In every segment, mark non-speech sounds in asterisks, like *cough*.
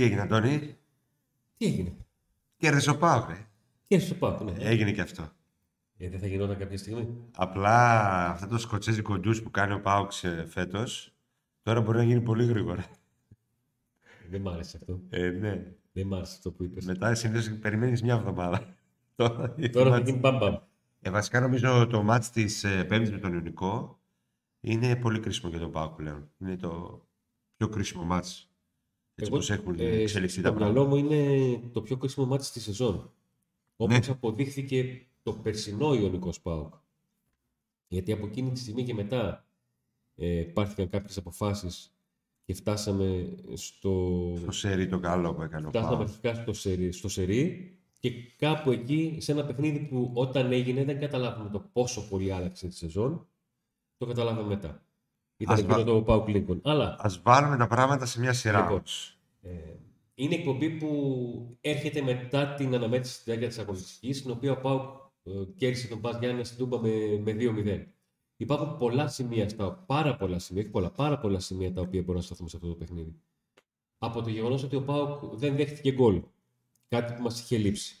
Να είμαστε. Τι έγινε, Αντώνη; Τι έγινε; Κέρδισε ο Πάοκ, ρε. Κέρδισε ο Πάοκ, ναι. Έγινε και αυτό. Ε, δεν θα γινόταν κάποια στιγμή. Απλά αυτό το σκοτσέζικο ντους που κάνει ο Πάοκ φέτος, τώρα μπορεί να γίνει πολύ γρήγορα. Δεν μ' άρεσε αυτό. Ε, ναι. Δεν μ' άρεσε αυτό που είπες. Μετά συνήθως περιμένεις μια εβδομάδα. τώρα *laughs* Τώρα θα γίνει μπαμ μπαμ. Ε, βασικά νομίζω το μάτς της ε, Πέμπτης με τον Ιωνικό είναι πολύ κρίσιμο για τον Πάοκ πλέον. Είναι το πιο κρίσιμο μάτς. Έτσι Εγώ, όπως έχουν ε, εξελιχθεί τα Στο πράγματα. μυαλό μου είναι το πιο κρίσιμο μάτι στη σεζόν. Όπως Ναι. αποδείχθηκε το περσινό Ιωνικό Πάοκ. Γιατί από εκείνη τη στιγμή και μετά ε, πάρθηκαν κάποιες αποφάσεις και φτάσαμε στο, Το σερί το καλό που έκανε ο φτάσαμε Πάοκ. αρχικά στο σερί, στο σερί και κάπου εκεί σε ένα παιχνίδι που όταν έγινε δεν καταλάβαμε το πόσο πολύ άλλαξε τη σεζόν. Το καταλάβαμε μετά. Ήταν Ας εκείνο βα- το Πάοκ Lincoln. Αλλά Ας βάλουμε τα πράγματα σε μια σειρά. Λοιπόν. όμως. Ε, είναι εκπομπή που έρχεται μετά την αναμέτρηση στη διάρκεια της αγωνιστική, στην οποία ο Πάουκ ε, κέρδισε τον Πας Γιάννης στην Τούμπα με, με 2-0. Υπάρχουν πολλά σημεία, στα, πάρα πολλά σημεία, όχι πολλά, πάρα πολλά σημεία τα οποία μπορούμε να σταθούμε σε αυτό το παιχνίδι. Από το γεγονός ότι ο Πάουκ δεν δέχτηκε γκολ. Κάτι που μας είχε λείψει.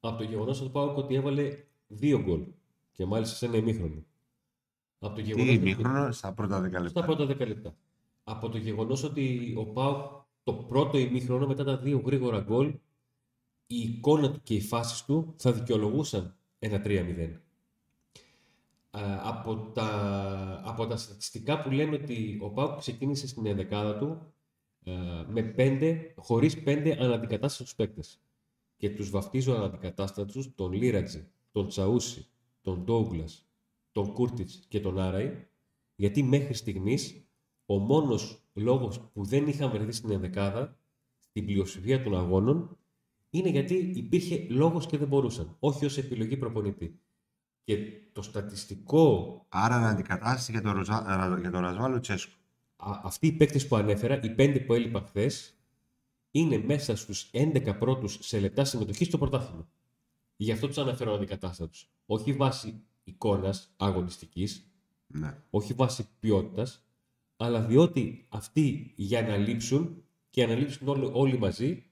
Από το γεγονός ότι ο Πάουκ ότι έβαλε δύο γκολ. Και μάλιστα σε ένα ημίχρονο. Από το γεγονός Τι ότι- ημίχρονο στα πρώτα 10 στα λεπτά. πρώτα 10 λεπτά. Από το γεγονός ότι ο Πάουκ το πρώτο ημίχρονο μετά τα δύο γρήγορα γκολ, η εικόνα του και οι φάσεις του θα δικαιολογούσαν ένα 3-0. Α, από, τα, από τα στατιστικά που λένε ότι ο Πάουκ ξεκίνησε στην ενδεκάδα του α, με πέντε, χωρίς πέντε αναντικατάστατους παίκτες. Και τους βαφτίζω αναντικατάστατους τον Λίρατζη, τον Τσαούσι, τον Ντόγκλας, τον Κούρτιτς και τον Άραη, γιατί μέχρι στιγμής ο μόνος λόγος που δεν είχαμε βρεθεί στην ενδεκάδα, στην πλειοψηφία των αγώνων, είναι γιατί υπήρχε λόγος και δεν μπορούσαν. Όχι ως επιλογή προπονητή. Και το στατιστικό, Άρα να αντικατάσταση για τον, Ροζα... για τον Ρασβάλο Τσέσκου. α, αυτοί οι παίκτες που ανέφερα, οι πέντε που έλειπαν χθες, είναι μέσα στους 11 πρώτους σε λεπτά συμμετοχής στο πρωτάθλημα. Γι' αυτό τους αναφέρω αντικατάστατους. Όχι βάσει εικόνας αγωνιστικής, Ναι. όχι βάσει ποιότητας, αλλά διότι αυτοί για να λείψουν και να λείψουν όλοι, όλοι μαζί,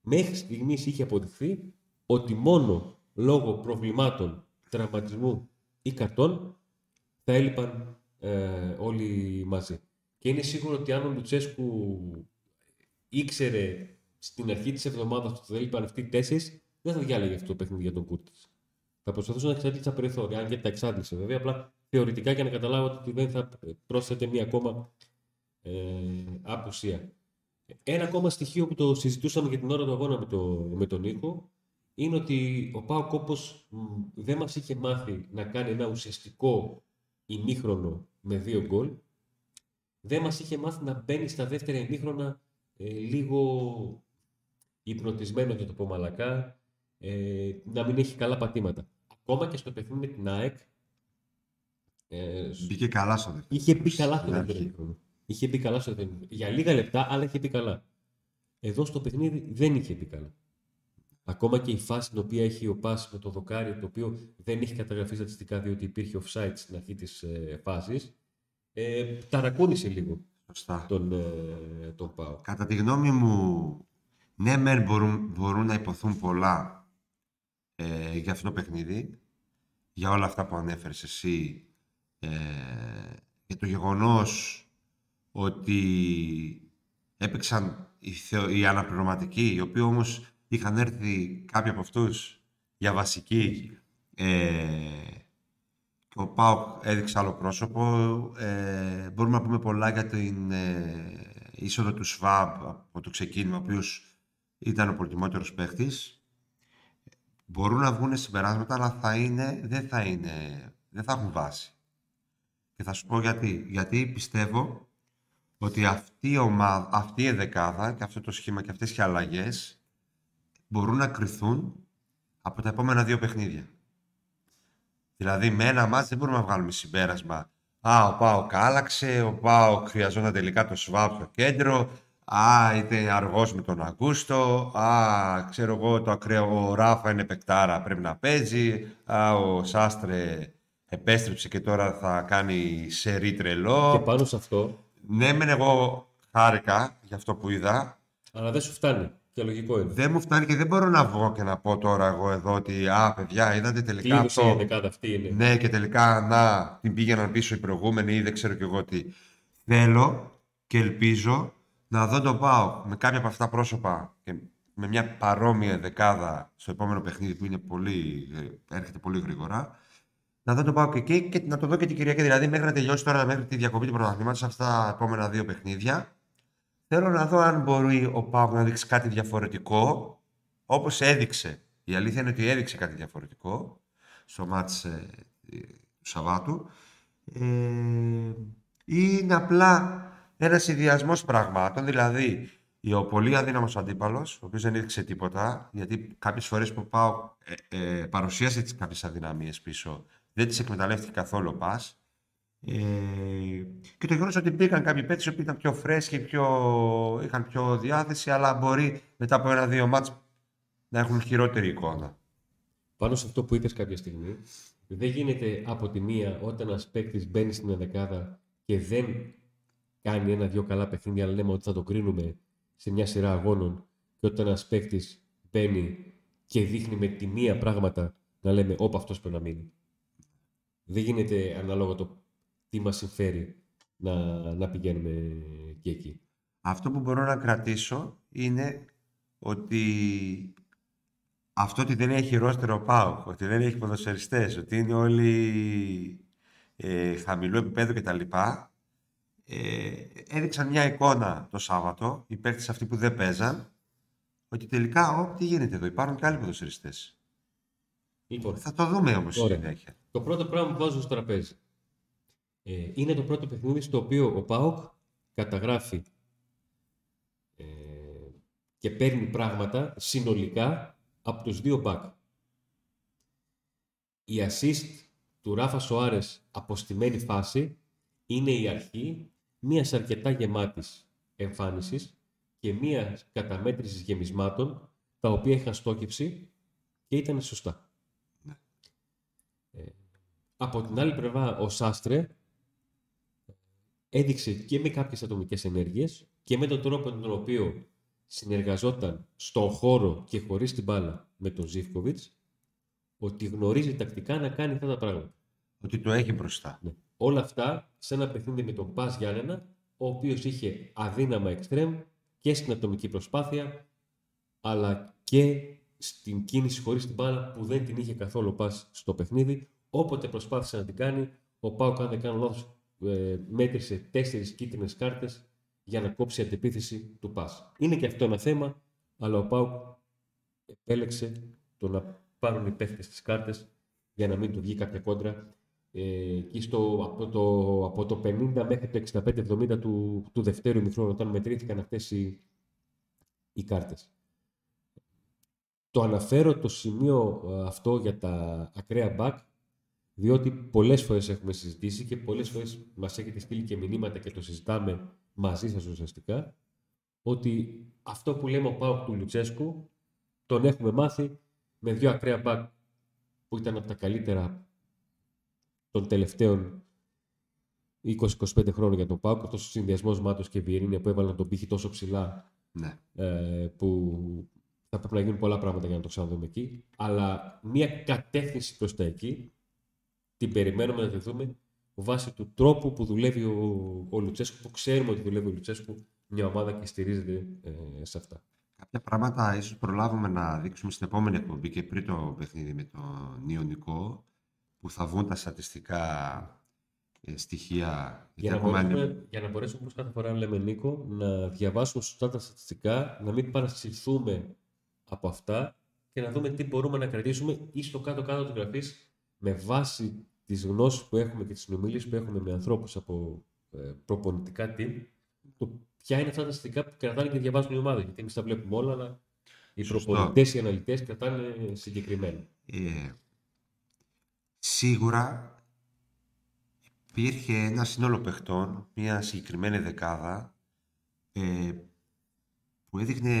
μέχρι στιγμής είχε αποδειχθεί ότι μόνο λόγω προβλημάτων τραυματισμού ή καρτών θα έλειπαν ε, όλοι μαζί. Και είναι σίγουρο ότι αν ο Λουτσέσκου ήξερε στην αρχή της εβδομάδας ότι θα έλειπαν αυτοί οι τέσσερις, δεν θα διάλεγε αυτό το παιχνίδι για τον Κούρτιτς. Θα προσπαθούσε να εξαντλήσει τα περιθώρια, αν και τα εξάντλησε βέβαια, απλά θεωρητικά για να καταλάβω ότι δεν θα πρόσθεται μία ακόμα ε, απουσία. Ένα ακόμα στοιχείο που το συζητούσαμε για την ώρα του αγώνα με, το, με τον Νίκο είναι ότι ο Πάοκ όπως μ, δεν μας είχε μάθει να κάνει ένα ουσιαστικό ημίχρονο με δύο γκολ, δεν μας είχε μάθει να μπαίνει στα δεύτερα ημίχρονα ε, λίγο υπνοτισμένο, για το πω μαλακά, ε, να μην έχει καλά πατήματα. Ακόμα και στο παιχνίδι με την ΑΕΚ, ε, Μπήκε καλά στο δεύτερο. Είχε μπει καλά στο Στην δεύτερο αρχή. ημίχρονο. Είχε μπει καλά στο δεύτερο ημίχρονο. Για λίγα λεπτά, αλλά είχε μπει καλά. Εδώ στο παιχνίδι δεν είχε μπει καλά. Ακόμα και η φάση την οποία έχει ο Πας με το δοκάρι, το οποίο δεν έχει καταγραφεί στατιστικά διότι υπήρχε offside στην αρχή της ε, φάσης, ε, ταρακούνησε λίγο Σωστά. τον, ε, τον Πάο. Κατά τη γνώμη μου, ναι, μεν μπορούν, μπορούν να υποθούν πολλά ε, για αυτό το παιχνίδι, για όλα αυτά που ανέφερες εσύ, ε, για το γεγονός ότι έπαιξαν οι, θεο, οι αναπληρωματικοί, οι οποίοι όμως είχαν έρθει κάποιοι από αυτούς για βασική ε, και ο Πάοκ έδειξε άλλο πρόσωπο. Ε, μπορούμε να πούμε πολλά για την ε, είσοδο του ΣΒΑΜ από το ξεκίνημα, ο οποίος ήταν ο προτιμότερος παίχτης. Μπορούν να βγουν συμπεράσματα, αλλά θα είναι, δεν, θα είναι, δεν θα έχουν βάση. Και θα σου πω γιατί. Γιατί πιστεύω ότι αυτή η, ομάδα, αυτή η εδεκάδα και αυτό το σχήμα και αυτές οι αλλαγές μπορούν να κρυθούν από τα επόμενα δύο παιχνίδια. Δηλαδή, με ένα μάτς δεν μπορούμε να βγάλουμε συμπέρασμα. Α, ο Πάοκ άλλαξε, ο Πάοκ χρειαζόταν τελικά το ΣΒΑΠ στο κέντρο. Α, ήταν αργός με τον Αγκούστο. Α, ξέρω εγώ, το ακραίο, ο Ράφα είναι παικτάρα, πρέπει να παίζει. Α, ο Σάστρε επέστρεψε και τώρα θα κάνει σερί τρελό. Και πάνω σε αυτό, Ναι, μεν εγώ χάρηκα για αυτό που είδα. Αλλά δεν σου φτάνει. Και λογικό είναι. Δεν μου φτάνει και δεν μπορώ να βγω και να πω τώρα εγώ εδώ ότι Α, παιδιά, είδατε Τι τελικά είδους η αυτό. ενδεκάδα αυτή είναι. Ναι, και τελικά να την πήγαιναν πίσω οι προηγούμενοι ή δεν ξέρω κι εγώ τι. Θέλω και ελπίζω να δω τον Πάο με κάποια από αυτά τα πρόσωπα και με μια παρόμοια δεκάδα στο επόμενο παιχνίδι που είναι πολύ, ε, έρχεται πολύ γρήγορα. Να δω τον Πάο και εκεί και να το δω και την Κυριακή. Δηλαδή μέχρι να τελειώσει τώρα μέχρι τη διακοπή του πρωταθλήματος αυτά τα επόμενα δύο παιχνίδια. Θέλω να δω αν μπορεί ο Πάο να δείξει κάτι διαφορετικό όπως έδειξε. Η αλήθεια είναι ότι έδειξε κάτι διαφορετικό στο μάτς ε, ε, του Σαββάτου. Ε, ή είναι απλά ένα συνδυασμό πραγμάτων, δηλαδή ο πολύ αδύναμος αντίπαλος, ο οποίος δεν έδειξε τίποτα, γιατί κάποιες φορές που πάω ε, ε, παρουσίασε τις κάποιες αδυναμίες πίσω, δεν τις εκμεταλλεύτηκε καθόλου ο πας. Ε, και το γεγονός ότι μπήκαν κάποιοι παίκτες που ήταν πιο φρέσκοι, πιο, είχαν πιο διάθεση, αλλά μπορεί μετά από ένα-δύο μάτς να έχουν χειρότερη εικόνα. Πάνω σε αυτό που είπες κάποια στιγμή, δεν γίνεται από τη μία όταν ένας παίκτης μπαίνει στην ενδεκάδα και δεν κάνει ένα-δυο καλά παιχνίδια, αλλά λέμε ότι θα το κρίνουμε σε μια σειρά αγώνων, και όταν ένας παίκτης μπαίνει και δείχνει με τη μία πράγματα να λέμε Όπα αυτός πρέπει να μείνει. Δεν γίνεται ανάλογα το τι μας συμφέρει να, να πηγαίνουμε και εκεί. Αυτό που μπορώ να κρατήσω είναι ότι αυτό ότι δεν έχει ρόστερο ο ΠΑΟΚ, ότι δεν έχει ποδοσφαιριστές, ότι είναι όλοι ε, χαμηλού επίπεδου κτλ. Ε, έδειξαν μια εικόνα το Σάββατο, οι παίκτες αυτοί που δεν παίζαν, ότι τελικά, ό, τι γίνεται εδώ, υπάρχουν και άλλοι ποδοσφαιριστές. Λοιπόν, Θα το δούμε όμως στη Ωραία. συνέχεια. το πρώτο πράγμα που βάζω στο τραπέζι ε, είναι το πρώτο παιχνίδι στο οποίο ο ΠΑΟΚ καταγράφει ε, και παίρνει πράγματα συνολικά από τους δύο μπακ. Η assist του Ράφα Σοάρες από στημένη φάση είναι η αρχή μιας αρκετά γεμάτης εμφάνισης και μιας καταμέτρησης γεμισμάτων τα οποία είχαν στόχευση και ήταν σωστά. Ε, από την άλλη πλευρά ο Σάστρε έδειξε και με κάποιες ατομικές ενέργειες και με τον τρόπο με τον οποίο συνεργαζόταν στον χώρο και χωρίς την μπάλα με τον Ζίβκοβιτς ότι γνωρίζει τακτικά να κάνει αυτά τα πράγματα. Ότι το έχει μπροστά. Ναι. Όλα αυτά σε ένα παιχνίδι με τον Πας Γιάννενα, ο οποίος είχε αδύναμα εξτρέμ και στην ατομική προσπάθεια, αλλά και στην κίνηση χωρίς την μπάλα που δεν την είχε καθόλου ο Πας στο παιχνίδι. Όποτε προσπάθησε να την κάνει, ο Πάουκ, αν δεν κάνω λάθος, ε, μέτρησε τέσσερις κίτρινες κάρτες για να κόψει αντεπίθεση του Πας. Είναι και αυτό ένα θέμα, αλλά ο Πάουκ επέλεξε το να πάρουν οι παίχτες τις κάρτες για να μην του βγει κάποια κόντρα ε, εκεί στο, από, το, από το 50 μέχρι το 65-70 του, του δευτέρου ημιχρόνου όταν μετρήθηκαν αυτές οι, οι κάρτες. Το αναφέρω το σημείο ε, αυτό για τα ακραία back διότι πολλές φορές έχουμε συζητήσει και πολλές φορές μας έχετε στείλει και μηνύματα και το συζητάμε μαζί σας ουσιαστικά ότι αυτό που λέμε ο Πάουκ του Λουτσέσκου τον έχουμε μάθει με δύο ακραία back που ήταν από τα καλύτερα των τελευταίων 20-25 χρόνων για τον Πάουκ. Αυτός ο συνδυασμός Μάτος και Βιερίνια που έβαλαν τον πύχη τόσο ψηλά Ναι. ε, που θα πρέπει να γίνουν πολλά πράγματα για να το ξαναδούμε εκεί. Αλλά μια κατεύθυνση προς τα εκεί την περιμένουμε να τη δούμε βάσει του τρόπου που δουλεύει ο, ο Λουτσέσκου, που ξέρουμε ότι δουλεύει ο Λουτσέσκου μια ομάδα και στηρίζεται ε, σε αυτά. Κάποια πράγματα ίσως προλάβουμε να δείξουμε στην επόμενη εκπομπή και πριν το παιχνίδι με τον Ιωνικό που θα βγουν τα στατιστικά ε, στοιχεία Για να, ακόμα είναι- μπορέσουμε, για να μπορέσουμε, όπως κάθε φορά λέμε Νίκο, να διαβάσουμε σωστά τα στατιστικά, να μην παρασυρθούμε από αυτά και να δούμε τι μπορούμε να κρατήσουμε ή στο κάτω-κάτω του γραφής με βάση τις γνώσεις που έχουμε και τις συνομιλίες που έχουμε με ανθρώπους από ε, προπονητικά team, το ποια είναι αυτά τα στατιστικά που κρατάνε και διαβάζουν οι ομάδες. Γιατί εμείς τα βλέπουμε όλα, αλλά οι Σωστό. προπονητές, οι αναλυτές κρατάνε συγκεκριμένα. Ε, σίγουρα υπήρχε ένα σύνολο παιχτών, μια συγκεκριμένη δεκάδα, ε, που έδειχνε,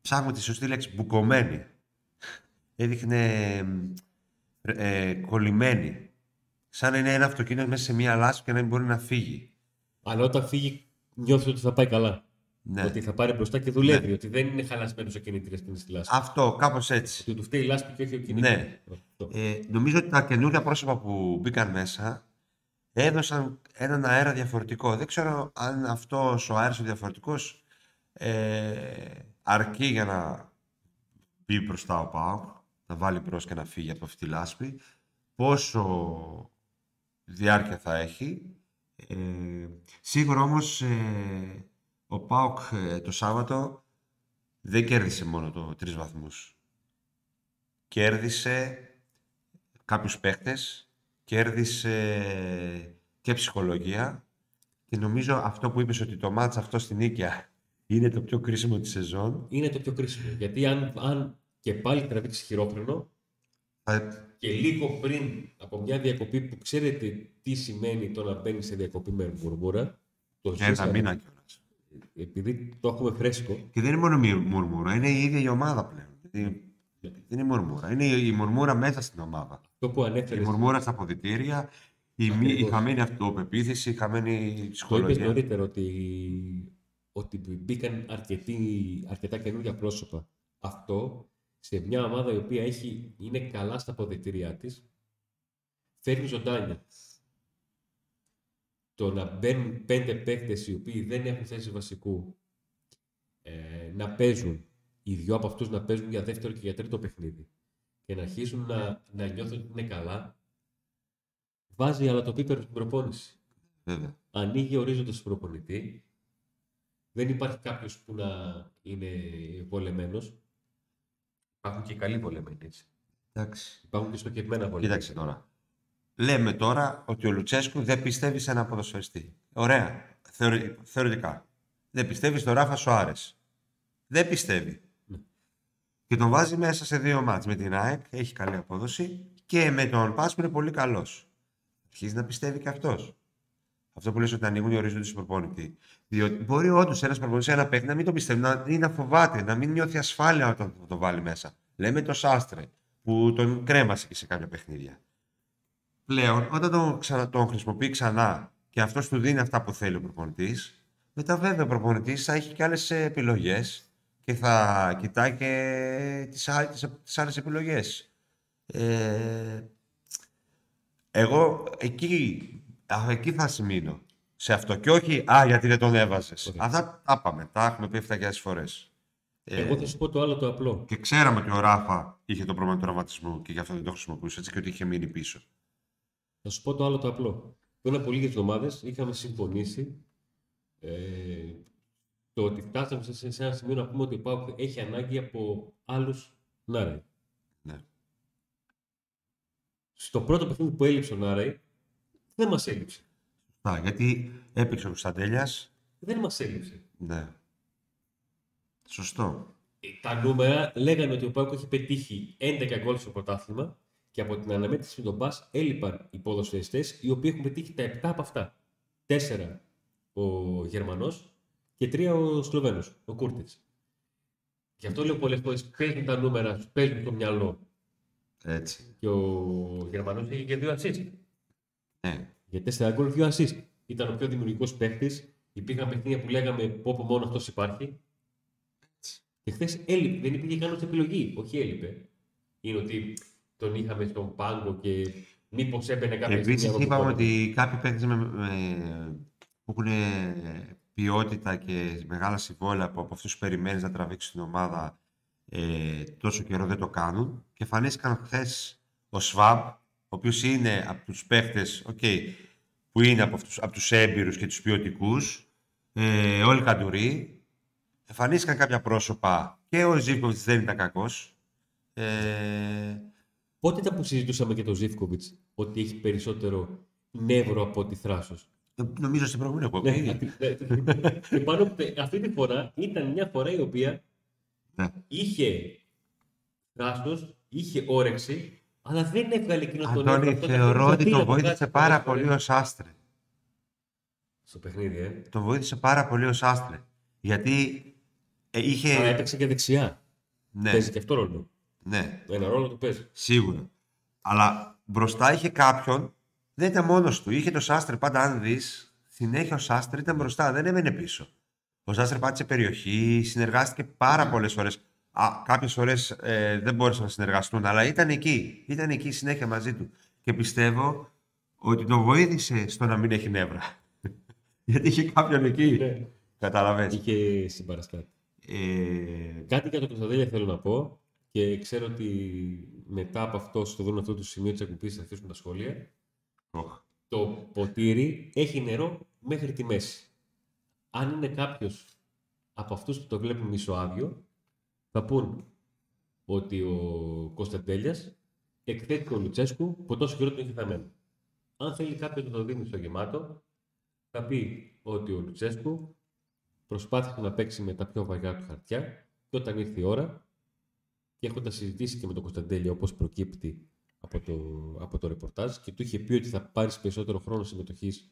ψάχνουμε τη σωστή λέξη, μπουκωμένη. Έδειχνε ε, κολλημένη. Σαν να είναι ένα αυτοκίνητο μέσα σε μια λάσπη και να μην μπορεί να φύγει. Αλλά όταν φύγει, νιώθεις ότι θα πάει καλά. Ναι. Ότι θα πάρει μπροστά και δουλεύει. Ότι δεν είναι χαλασμένος ο κινητήρας που είναι στη λάσπη. Αυτό, κάπως έτσι. Ότι του φταίει η λάσπη και όχι ο κινητήρας. Ναι. Ε, νομίζω ότι τα καινούργια πρόσωπα που μπήκαν μέσα έδωσαν έναν αέρα διαφορετικό. Δεν ξέρω αν αυτός ο αέρας ο διαφορετικός ε, αρκεί για να μπει μπροστά ο Πάοκ, να βάλει μπρος και να φύγει από αυτή τη λάσπη. Πόσο διάρκεια θα έχει. Ε, σίγουρα όμως ε, ο Πάοκ ε, το Σάββατο δεν κέρδισε μόνο το τρεις βαθμούς. Κέρδισε κάποιους παίχτες, κέρδισε και ψυχολογία και νομίζω αυτό που είπες ότι το μάτς αυτό στην Νίκαια είναι το πιο κρίσιμο της σεζόν. Είναι το πιο κρίσιμο. Γιατί αν, αν και πάλι τραβήξεις χειρόφρενο Θα- και λίγο πριν από μια διακοπή που ξέρετε τι σημαίνει το να μπαίνεις σε διακοπή με μουρμούρα, το Και ένα ζήσαμε, μήνα κιόλας. Επειδή το έχουμε φρέσκο, Και δεν είναι μόνο η μουρμούρα, είναι η ίδια η ομάδα πλέον. Δηλαδή, Δεν είναι η μουρμούρα, είναι η η μουρμούρα μέσα στην ομάδα. το που Η ανέφερε μουρμούρα στα αποδητήρια, η, μη, η Ακριβώς. χαμένη αυτοπεποίθηση, η χαμένη Το είπες ψυχολογία. νωρίτερα ότι, ότι μπήκαν αρκετοί, αρκετά καινούργια πρόσωπα. Αυτό σε μια ομάδα η οποία έχει, είναι καλά στα αποδεκτήριά της, φέρνει ζωντάνια. Το να μπαίνουν πέντε παίκτες οι οποίοι δεν έχουν θέση βασικού ε, να παίζουν, οι δυο από αυτούς να παίζουν για δεύτερο και για τρίτο παιχνίδι και να αρχίσουν να, να νιώθουν ότι είναι καλά, βάζει αλλά το πίπερο στην προπόνηση Βέβαια. ανοίγει ορίζοντας του προπονητή. Δεν υπάρχει κάποιος που να είναι βολεμένος. Υπάρχουν και καλοί βολεμένοι. έτσι. Εντάξει. Υπάρχουν και στοχευμένα βολεμένοι. Κοίταξε τώρα. Λέμε τώρα ότι ο Λουτσέσκου δεν πιστεύει σε ένα ποδοσφαιριστή. Ωραία. Θεωρη- θεωρητικά. Δεν πιστεύει στον Ράφα Σοάρε. Δεν πιστεύει. Ναι. Και τον βάζει μέσα σε δύο μάτς. Με την ΑΕΚ έχει καλή απόδοση και με τον Πας που είναι πολύ καλός. Αρχίζει να πιστεύει και αυτός. Αυτό που λες ότι ανοίγουν οι ορίζοντες του προπονητή. Διότι μπορεί όντως ένας προπονητής, ένα παίκτη να μην το πιστεύει, να, ή να φοβάται, να μην νιώθει ασφάλεια όταν θα το βάλει μέσα. Λέμε το Σάστρε που τον κρέμασε και σε κάποια παιχνίδια. Πλέον, όταν τον, ξανα, τον χρησιμοποιεί ξανά και αυτός του δίνει αυτά που θέλει ο προπονητής, μετά βέβαια ο προπονητής θα έχει και άλλες επιλογές και θα κοιτάει και τις άλλες επιλογές. Ε, εγώ εκεί, α, εκεί θα σημείνω. Σε αυτό. Και όχι, α, γιατί δεν τον έβαζες. Ωραία. Αυτά τα πάμε. Τα έχουμε πει 7.000 φορές. Εγώ θα σου πω το άλλο το απλό. Και ξέραμε ότι ο Ράφα είχε το πρόβλημα του τραυματισμού και γι' αυτό δεν το χρησιμοποιούσε έτσι και ότι είχε μείνει πίσω. Θα σου πω το άλλο το απλό. Πριν από λίγες εβδομάδες είχαμε συμφωνήσει ε, το ότι φτάσαμε σε, σε ένα σημείο να πούμε ότι ο ΠΑΟΚ έχει ανάγκη από άλλους Νάρεϊ. Ναι. Στο πρώτο παιχνίδι που έλειψε ο Νάρεϊ, δεν μας έλειψε. Σωστά, γιατί έπαιξε ο Κωνσταντέλιας. Δεν μας έλειψε. Ναι. Σωστό. Ε, Τα νούμερα λέγανε ότι ο Πάουκ έχει πετύχει 11 γκολ στο πρωτάθλημα και από την αναμέτρηση με τον Μπα έλειπαν οι ποδοσφαιριστές οι οποίοι έχουν πετύχει τα 7 από αυτά. 4 ο Γερμανός και 3 ο Σλοβαίνος, ο Κούρτιτς. Γι' αυτό λέω πολλές φορές παίζουν τα νούμερα, σου παίζουν το μυαλό. Έτσι. Και ο Γερμανός είχε και 2 assist. Ναι. Για 4 γκολ, 2 assist. Ήταν ο πιο δημιουργικός παίχτη. Υπήρχαν παιχνίδια που λέγαμε πω, πω μόνο αυτός υπάρχει. Και χθες έλειπε, δεν υπήρχε καν ως επιλογή. Όχι έλειπε. Είναι ότι τον είχαμε στον πάγκο και μήπως έμπαινε κάποια Επίσης, από το είπαμε κόρνερ. ότι κάποιοι παίκτες με, με- που έχουν ποιότητα και μεγάλα συμβόλαια από, από αυτούς που περιμένεις να τραβήξεις την ομάδα ε, τόσο καιρό δεν το κάνουν. Και εμφανίστηκαν χθες ο Σβάμπ, ο οποίος είναι από τους παίκτες που είναι από, αυτούς, από τους έμπειρους και τους ποιοτικούς. Ε, όλοι καντουροί. Εμφανίστηκαν κάποια πρόσωπα και ο Ζήπκοβιτς δεν ήταν κακός. Ε, Πότε ήταν που συζητούσαμε και τον Ζήφκοβιτς ότι έχει περισσότερο νεύρο από ότι θράσος; νομίζω στην προηγούμενη εκπομπή. Ναι, ναι. και πάνω από τε- αυτή τη φορά ήταν μια φορά η οποία Ναι. είχε θράσος, είχε όρεξη, αλλά δεν έβγαλε εκείνο το Αντώνη, νεύρο. αυτό, θεωρώ καθώς ότι πήρε τον από βοήθησε κάτω πάρα πολλές πολύ ο φορές. Σάστρε. Στο παιχνίδι, ε. Τον βοήθησε πάρα πολύ ο Σάστρε. Γιατί ε, είχε. Αλλά έπαιξε και δεξιά. ναι, Παίζει και αυτό ρόλο. Ναι, Ένα ρόλο του παίζει. σίγουρα. Αλλά μπροστά είχε κάποιον, δεν ήταν μόνος του. Είχε το Σάστρε πάντα, αν δεις, συνέχεια ο Σάστρ ήταν μπροστά, δεν έμενε πίσω. Ο Σάστρ πάτησε περιοχή, συνεργάστηκε πάρα πολλές φορές. Κάποιες φορές ε, δεν μπόρεσαν να συνεργαστούν, αλλά ήταν εκεί. Ήταν εκεί συνέχεια μαζί του. Και πιστεύω ότι τον βοήθησε στο να μην έχει νεύρα. *laughs* Γιατί είχε κάποιον εκεί. Ναι. Καταλαβες. Είχε συμπαραστάτη. Ε... Κάτι για το Κωνσταντέλια θέλω να πω και ξέρω ότι μετά από αυτό, στο δουν αυτό το σημείο της εκπομπής, θα αφήσουν τα σχόλια. Oh. Το ποτήρι έχει νερό μέχρι τη μέση. Αν είναι κάποιος από αυτούς που το βλέπουν μισοάδιο, θα πούν ότι ο Κωνσταντέλια εκθέτει τον Λουτσέσκου που τόσο καιρό τον έχει θαμένο. Αν θέλει κάποιος να το δει στο γεμάτο, θα πει ότι ο Λουτσέσκου προσπάθησε να παίξει με τα πιο βαριά του χαρτιά και όταν ήρθε η ώρα και έχοντας συζητήσει και με τον Κωνσταντέλια όπως προκύπτει από το, από το ρεπορτάζ και του είχε πει ότι θα πάρεις περισσότερο χρόνο συμμετοχής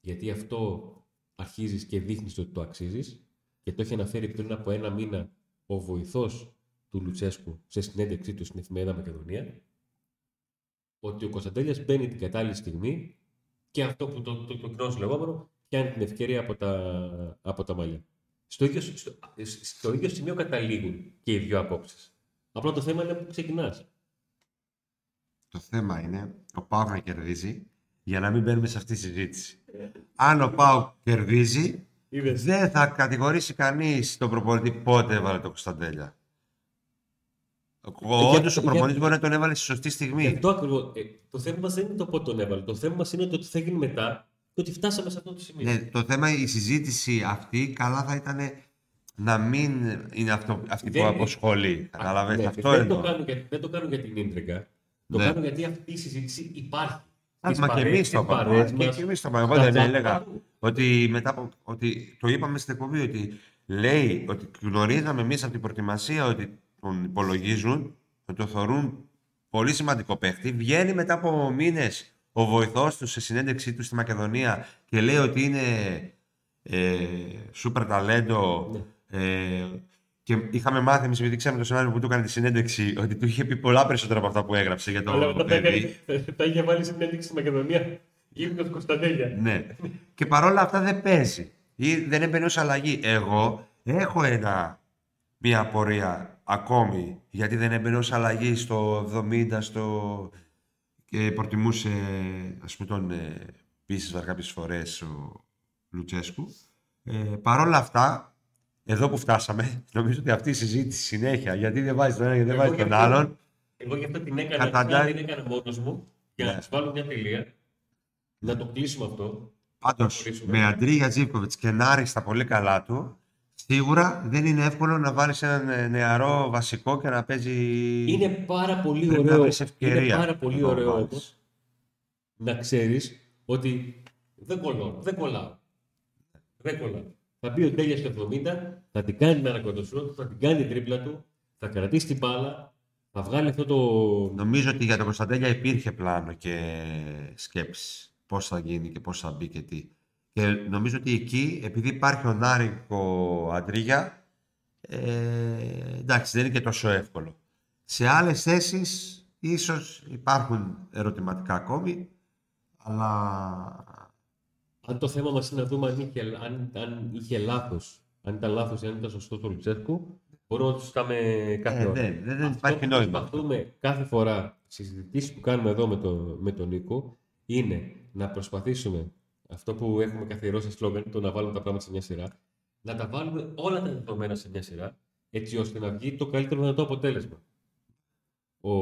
γιατί αυτό αρχίζεις και δείχνεις ότι το αξίζεις και το έχει αναφέρει πριν από ένα μήνα ο βοηθός του Λουτσέσκου σε συνέντευξή του στην εφημερίδα Μακεδονία ότι ο Κωνσταντέλιας μπαίνει την κατάλληλη στιγμή και αυτό που το, το, το, το λεγόμενο πιάνει την ευκαιρία από τα, από τα μαλλιά. Στο ίδιο, στο, στο ίδιο σημείο καταλήγουν και οι δύο απόψεις. Απλά το θέμα είναι που ξεκινάς. Το θέμα είναι ο Πάο να κερδίζει για να μην μπαίνουμε σε αυτή τη συζήτηση. Αν ο Πάο κερδίζει, δεν θα κατηγορήσει κανείς τον προπονητή πότε έβαλε το Κωνσταντέλια. Ο όντως ο προπονητής μπορεί να τον έβαλε στη σωστή στιγμή. Αυτό ακριβώς. Ε, το θέμα μας δεν είναι το πότε τον έβαλε. Το θέμα μας είναι το τι θα γίνει μετά και ότι φτάσαμε σε αυτό το σημείο. Ναι, το θέμα, η συζήτηση αυτή, καλά θα ήταν να μην είναι αυτό, αυτή που αποσχολεί. Καταλαβαίνετε, ναι, αυτό δεν, το κάνω για, δεν το κάνω για την ίντριγκα. Το ναι. κάνω γιατί αυτή η συζήτηση υπάρχει. μα και εμείς το είπαμε. Και εμείς το είπαμε. Εγώ δεν έλεγα ότι μετά από, ότι το είπαμε στην εκπομπή ότι λέει ότι γνωρίζαμε εμείς από την προετοιμασία ότι τον υπολογίζουν, ότι τον θεωρούν πολύ σημαντικό παίχτη. Βγαίνει μετά από μήνες ο βοηθός του σε συνέντευξή του στη Μακεδονία και λέει ότι είναι ε, σούπερ ταλέντο. Ναι. Ε, και είχαμε μάθει εμείς, επειδή ξέραμε τον συνάδελφο που του έκανε τη συνέντευξη, ότι του είχε πει πολλά περισσότερα από αυτά που έγραψε για το Αλλά παιδί. Τα είχε βάλει συνέντευξη στη Μακεδονία. Γύρω Κωνσταντέλια. Ναι. και παρόλα αυτά δεν παίζει. Ή δεν έμπαινε ως αλλαγή. Εγώ έχω ένα, μια απορία ακόμη γιατί δεν έμπαινε ως αλλαγή στο 70, στο. και προτιμούσε ας πούμε τον ε, Πίσης κάποιε φορές ο Λουτσέσκου. Ε, Παρ' όλα αυτά, εδώ που φτάσαμε, *laughs* νομίζω ότι αυτή η συζήτηση συνέχεια, γιατί δεν βάζει τον ένα και δεν βάζει τον άλλον. Εγώ γι' αυτό την έκανα, Καταντά... την έκανα μόνος μου, για να ναι. βάλω μια τελεία, να το κλείσουμε αυτό. Πάντως, με Αντρίγια Τζίπκοβιτ και Νάρη στα πολύ καλά του, σίγουρα δεν είναι εύκολο να βάλεις έναν ε, νεαρό βασικό και να παίζει. Είναι πάρα πολύ ωραίο. Είναι πάρα πολύ ωραίο να ξέρεις ότι δεν κολλώ, δεν κολλάω. Δεν κολλάω. Θα μπει ο Τέλεια στο 70, θα την κάνει με ένα κοντοσούτ, θα την κάνει τρίπλα του, θα κρατήσει την μπάλα, θα βγάλει αυτό το. Νομίζω ότι για τον Κωνσταντέλια υπήρχε πλάνο και σκέψη. Πώς θα γίνει και πώς θα μπει και τι. Και νομίζω ότι εκεί, επειδή υπάρχει ο Νάρικο Αντρίγια, ε, εντάξει, δεν είναι και τόσο εύκολο. Σε άλλες θέσεις ίσως υπάρχουν ερωτηματικά ακόμη, αλλά αν το θέμα μας είναι να δούμε αν είχε, αν, αν είχε λάθος, αν ήταν λάθος ή αν ήταν σωστός το Λουτσέσκου, μπορούμε να το συζητάμε κάθε ε, ώρα. Δεν, δεν, δεν υπάρχει νόημα. Προσπαθούμε κάθε φορά στις συζητήσεις που κάνουμε εδώ με, το, με τον Νίκο είναι να προσπαθήσουμε αυτό που έχουμε καθιερώσει σλόγκαν, το να βάλουμε τα πράγματα σε μια σειρά, να τα βάλουμε όλα τα δεδομένα σε μια σειρά, έτσι ώστε να βγει το καλύτερο δυνατό αποτέλεσμα. Ο,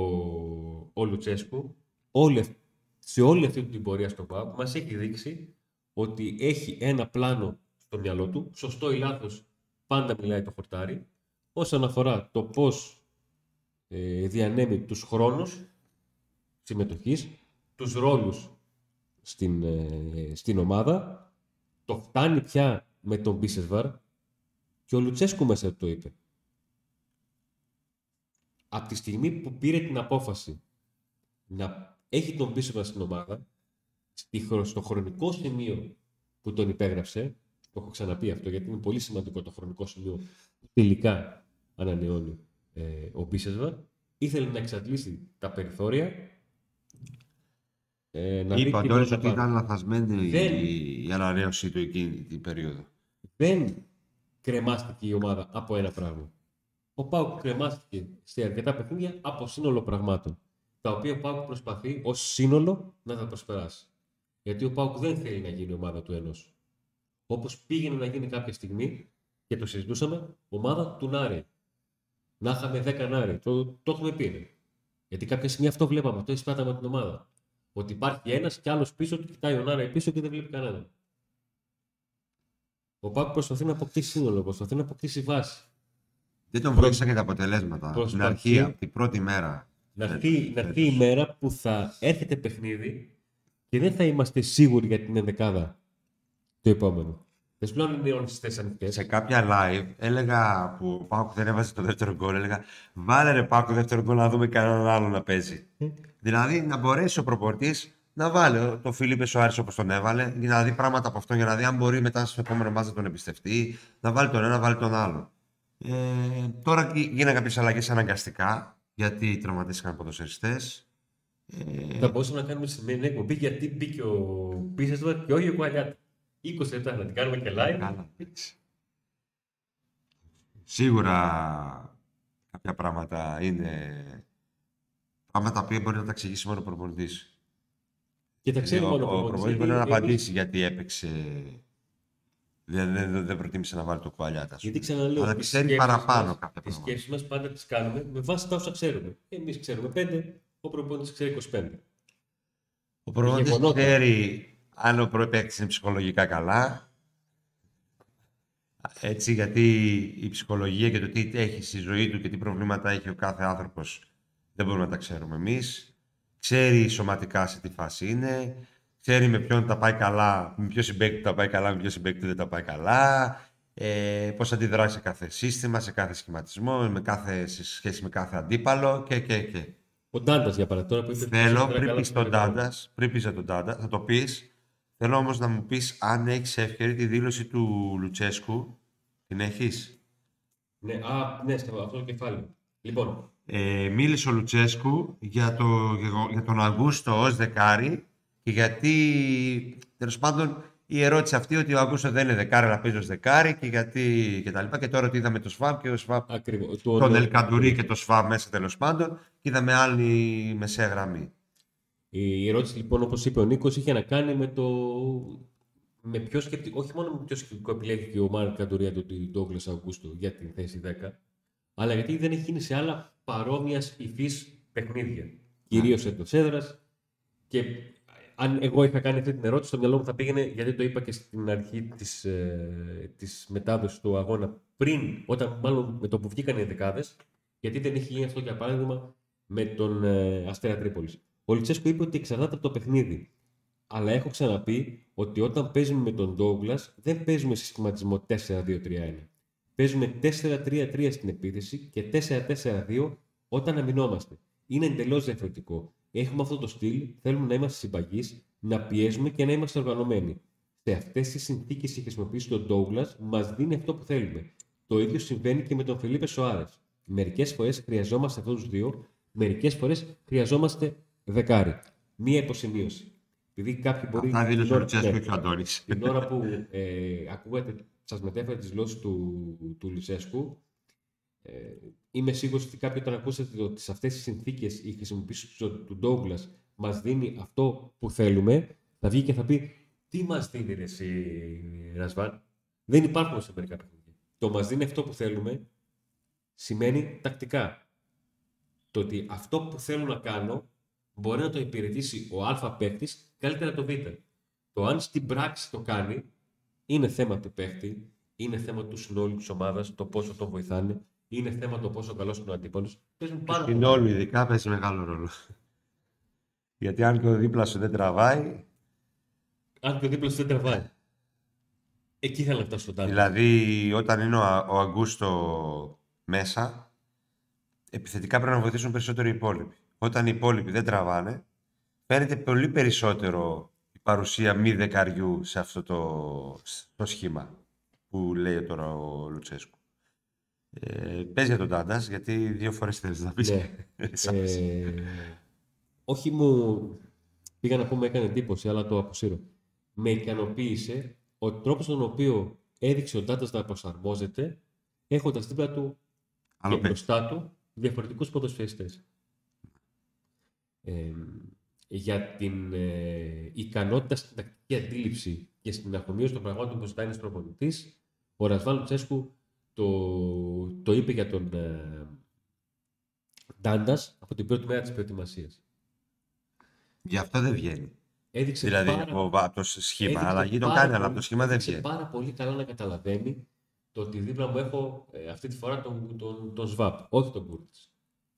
ο Λουτσέσκου, όλη, σε όλη αυτή την πορεία στο ΠΑΟΚ, μας έχει δείξει ότι έχει ένα πλάνο στο μυαλό του, σωστό ή λάθος, πάντα μιλάει το χορτάρι, όσον αφορά το πώς ε, διανέμει τους χρόνους συμμετοχής, τους ρόλους στην, ε, στην ομάδα, το φτάνει πια με τον Μπίσεσβαρ και ο Λουτσέσκου μέσα το είπε. Από τη στιγμή που πήρε την απόφαση να έχει τον Μπίσεσβαρ στην ομάδα, στο χρονικό σημείο που τον υπέγραψε, το έχω ξαναπεί αυτό γιατί είναι πολύ σημαντικό το χρονικό σημείο που τελικά ανανεώνει ε, ο Μπίσεσβαρ, ήθελε να εξαντλήσει τα περιθώρια, ε, να δει Είπα τι τώρα μπορεί να ότι πάρει. ήταν λαθασμένη Δεν- η, η ανανέωσή του εκείνη την περίοδο. δεν κρεμάστηκε η ομάδα από ένα πράγμα. Ο Πάουκ κρεμάστηκε σε αρκετά παιχνίδια από σύνολο πραγμάτων. Τα οποία ο Πάουκ προσπαθεί ως σύνολο να τα προσπεράσει. Γιατί ο Πάουκ δεν θέλει να γίνει ομάδα του ενός. Όπως πήγαινε να γίνει κάποια στιγμή και το συζητούσαμε, ομάδα του Νάρη. Να είχαμε 10 Νάρη. Το, το έχουμε πει. ρε. Γιατί κάποια στιγμή αυτό βλέπαμε, αυτό εισπράταμε την ομάδα. Ότι υπάρχει ένας και άλλος πίσω του, κοιτάει ο Νάρη πίσω και δεν βλέπει κανέναν. Ο Πάκ προσπαθεί να αποκτήσει σύνολο, προσπαθεί να αποκτήσει βάση. Δεν τον βοήθησαν και τα αποτελέσματα. Στην Προσπαθεί- αρχή, από την πρώτη μέρα. Να Ε, έρθει, να έρθει η φέτος. μέρα που θα έρχεται παιχνίδι και δεν θα είμαστε σίγουροι για την ενδεκάδα το επόμενο. Δεν σου λέω αν είναι όλε τι θέσει ανοιχτέ. Σε κάποια live έλεγα που ο Πάουκ δεν έβαζε το δεύτερο γκολ, έλεγα Βάλε ρε Πάουκ το δεύτερο γκολ να δούμε κανέναν άλλο να παίζει. δηλαδή να μπορέσει ο προπορτή να βάλει το Φίλιππε Σοάρη όπως τον έβαλε, για να δει πράγματα από αυτό, για να δει αν μπορεί μετά στο επόμενο μάτς να τον εμπιστευτεί, να βάλει τον ένα, να βάλει τον άλλο. Ε, τώρα γι- γίνανε κάποιες αλλαγές αναγκαστικά, γιατί τραυματίστηκαν ποδοσφαιριστές. Ε, Θα μπορούσαμε να κάνουμε σημερινή εκπομπή γιατί μπήκε ο Πίσεσβαρ και όχι ο Κουαλιάτα. 20 λεπτά να την κάνουμε και live. Καλά, έτσι. Σίγουρα κάποια πράγματα είναι πράγματα που μπορεί να τα εξηγήσει μόνο ο προπονητής. Και τα ξέρει ο, μόνο ο προπονητής, προπονητής μπορεί να γιατί εμείς- απαντήσει γιατί έπαιξε. Δεν, δεν, δεν προτίμησε να βάλει το κουαλιάτα. ας Γιατί πούμε. ξαναλέω, Αλλά τις ξέρει σκέψεις παραπάνω μας- κάποια Τις πράγματα. σκέψεις μας πάντα τις κάνουμε με βάση τα όσα ξέρουμε. Εμείς ξέρουμε 5, ο προπονητής ξέρει 25. Ο προπονητής γεγονότα. ξέρει αν ο προεπαίκτης είναι ψυχολογικά καλά. Έτσι, γιατί η ψυχολογία και το τι έχει στη ζωή του και τι προβλήματα έχει ο κάθε άνθρωπος δεν μπορούμε να τα ξέρουμε εμείς. Ξέρει σωματικά σε τι φάση είναι. Ξέρει με ποιον τα πάει καλά, με ποιο συμπέκτη του τα πάει καλά, με ποιο συμπέκτη του δεν τα πάει καλά. Ε, πώς αντιδράσει σε κάθε σύστημα, σε κάθε σχηματισμό, με κάθε, σε σχέση με κάθε αντίπαλο και, και, και. Ο Ντάντας για παράδειγμα τώρα που είπε. Θέλω ότι πριν καλά πεις στον τον Ολυμπιακό. Τάντα, πριν πεις για τον Τάντα, θα το πεις. Θέλω όμως να μου πεις αν έχεις ευκαιρία τη δήλωση του Λουτσέσκου. Την έχεις; Ναι, α, ναι, στο αυτό το κεφάλαιο. Λοιπόν, Ε, μίλησε ο Λουτσέσκου για, το, για- για τον Αγκούστο ως δεκάρι και γιατί τέλος πάντων η ερώτηση αυτή ότι ο Αγκούστο δεν είναι δεκάρι αλλά παίζει ως δεκάρι και γιατί και τα λοιπά και τώρα ότι είδαμε το ΣΒΑΜ και ο ΣΒΑΜ ακριβώς. τον Ελκαντουρί και το ΣΒΑΜ μέσα τέλος πάντων και είδαμε άλλη μεσαία γραμμή. Η ερώτηση λοιπόν, όπως είπε ο Νίκος, είχε να κάνει με το. Με ποιο σκεπτικό, όχι μόνο με ποιο σκεπτικό επιλέγει ο Μάρκ Καντουρία του Ντόγκλα Αγκούστο για την θέση 10, αλλά γιατί δεν έχει γίνει σε άλλα παρόμοια υφής παιχνίδια. Κυρίως εντός έδρας. Και αν εγώ είχα κάνει αυτή την ερώτηση, στο μυαλό μου θα πήγαινε, γιατί το είπα και στην αρχή της ε, της μετάδοσης του αγώνα, πριν, όταν μάλλον με το που βγήκαν οι δεκάδες, γιατί δεν έχει γίνει αυτό για παράδειγμα με τον ε, Αστέρα Τρίπολης. Ο Λουτσέσκο είπε ότι εξαρτάται από το παιχνίδι. Αλλά έχω ξαναπεί ότι όταν παίζουμε με τον Ντόγκλας δεν παίζουμε σε σχηματισμό 4-2-3-1. Παίζουμε 4-3-3 στην επίθεση και 4-4-2 όταν αμυνόμαστε. Είναι εντελώς διαφορετικό. Έχουμε αυτό το στυλ, θέλουμε να είμαστε συμπαγείς, να πιέζουμε και να είμαστε οργανωμένοι. Σε αυτές τις συνθήκες η χρησιμοποίηση του Ντόγκλα μας δίνει αυτό που θέλουμε. Το ίδιο συμβαίνει και με τον Φελίπε Σοάρες. Μερικές φορές χρειαζόμαστε αυτούς τους δύο, μερικές φορές χρειαζόμαστε δεκάρι. Μία υποσημείωση. Επειδή κάποιοι μπορεί. Αυτά δήλωσε την ο ώρα- Λουτσέσκου ναι, και ο Αντώνης. την ώρα που ε, ακούγατε, σας μετέφερε τις γλώσσες του, του Λουτσέσκου, ε, είμαι σίγουρος ότι κάποιοι όταν ακούσατε ότι σε αυτές τις συνθήκες η χρησιμοποίηση του, του Ντόγκλας μας δίνει αυτό που θέλουμε, θα βγει και θα πει Τι μας δίνει ρε, εσύ, Ρασβάν; Δεν υπάρχουν σε μερικά παιχνίδια. Το μας δίνει αυτό που θέλουμε σημαίνει τακτικά. Το ότι αυτό που θέλω να κάνω μπορεί να το υπηρετήσει ο Α παίκτης καλύτερα από το Β. Το αν στην πράξη το κάνει είναι θέμα του παίκτη, είναι θέμα του συνόλου της ομάδας, το πόσο τον βοηθάνε, είναι θέμα το πόσο καλός είναι ο αντίπαλος. Παίζουν πάρα Στην πολλά. όλου ειδικά παίζει μεγάλο ρόλο. Γιατί αν και ο δίπλας σου δεν τραβάει, Αν και ο δίπλας σου δεν τραβάει. Εκεί ήθελα να φτάσω στο τάδε. δηλαδή όταν είναι ο, Α- ο Αγκούστο μέσα, επιθετικά πρέπει να βοηθήσουν περισσότερο οι υπόλοιποι. Όταν οι υπόλοιποι δεν τραβάνε, φαίνεται πολύ περισσότερο η παρουσία μη δεκαριού σε αυτό το, το σχήμα που λέει τώρα ο Λουτσέσκου. Ε, πες για τον Τάντας, γιατί δύο φορές θέλεις να πεις. Ναι. *laughs* Ε, όχι μου. πήγα να πω με έκανε εντύπωση, αλλά το αποσύρω. Με ικανοποίησε ο τρόπος τον οποίο έδειξε ο Ντάντα να προσαρμόζεται, έχοντας δίπλα του Άλλο και παίκτη. μπροστά του διαφορετικούς ποδοσφαιριστές. Ε, για την ε, ικανότητα στην τακτική αντίληψη και στην αφομοίωση των πραγμάτων που ζητάει ένας προπονητής, ο Ρασβάν Λουτσέσκου το, το είπε για τον ε, Ντάντας από την πρώτη μέρα της προετοιμασίας. Γι' αυτό δεν βγαίνει. Έδειξε Δηλαδή πάρα, από, από το σχήμα. έδειξε Αλλαγή το πάρα κάνει, αλλά από πολύ- το σχήμα δεν έδειξε βγαίνει. πάρα πολύ καλά να καταλαβαίνει το ότι δίπλα μου έχω ε, αυτή τη φορά τον, τον, τον Σβάπ, όχι τον Κούρτης.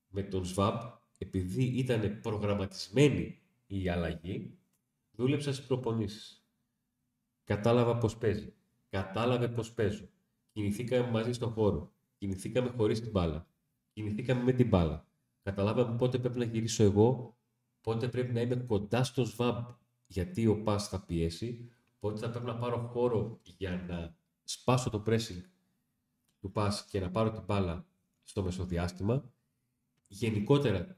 Με τον Σβάπ, επειδή ήταν προγραμματισμένη η αλλαγή, δούλεψα στις προπονήσεις. Κατάλαβα πώς παίζει. Κατάλαβε πώς παίζω. Κινηθήκαμε μαζί στον χώρο. Κινηθήκαμε χωρίς την μπάλα. Κινηθήκαμε με την μπάλα. Καταλάβαμε πότε πρέπει να γυρίσω εγώ, πότε πρέπει να είμαι κοντά στο ΣΒΑΜ γιατί ο Πας θα πιέσει, πότε θα πρέπει να πάρω χώρο για να σπάσω το pressing του Πας και να πάρω την μπάλα στο μεσοδιάστημα. Γενικότερα,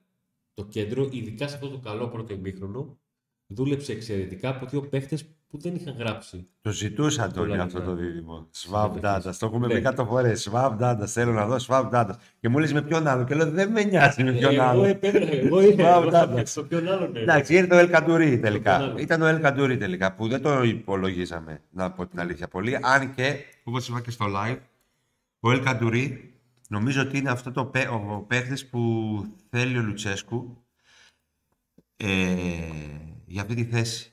το κέντρο, ειδικά σε αυτό το καλό πρώτο ημίχρονο, δούλεψε εξαιρετικά από δύο παίχτες που δεν είχαν γράψει. Το ζητούσα τον Πολλά για αυτό λεπτά. το δίδυμο. Σβάμπ Ναι, Ντάντα. Το έχουμε ναι. πει κάτω φορές. Σβάμπ Ντάντα. Θέλω να δω Σβάμπ Ντάντα. Και μου λες με ποιον άλλο. Και λέω δεν με νοιάζει με ποιον εγώ άλλο. επέμενα, εγώ είχα, Μπράβο, εγώ Ντάντα. στο ποιον άλλον. ε. Εντάξει, είναι το El Καντουρί ποιον τελικά. άλλο. Ήταν ο El Καντουρί τελικά που δεν το υπολογίζαμε, να πω την αλήθεια πολύ. Αν και, όπως είπα και στο live, ο El Καντουρί νομίζω ότι είναι αυτό το παί- ο παίχτης που θέλει ο Λουτσέσκου ε, για αυτή τη θέση.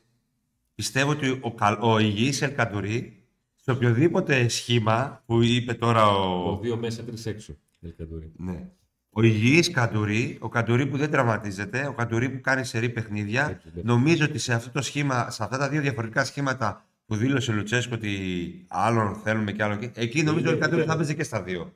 Πιστεύω ότι ο, καλ- ο υγιής El Καντουρί σε οποιοδήποτε σχήμα που είπε τώρα ο, Ο δύο μέσα, τρεις έξω. Ελκαντούρη. ναι. Ο υγιής Καντουρί, ο Καντουρί που δεν τραυματίζεται, ο Καντουρί που κάνει σερή παιχνίδια, Έτσι, ναι. νομίζω ότι σε αυτό το σχήμα, σε αυτά τα δύο διαφορετικά σχήματα που δήλωσε ο Λουτσέσκο ότι άλλον θέλουμε και άλλον και εκεί νομίζω ότι ο Καντουρί θα παίζει και στα δύο.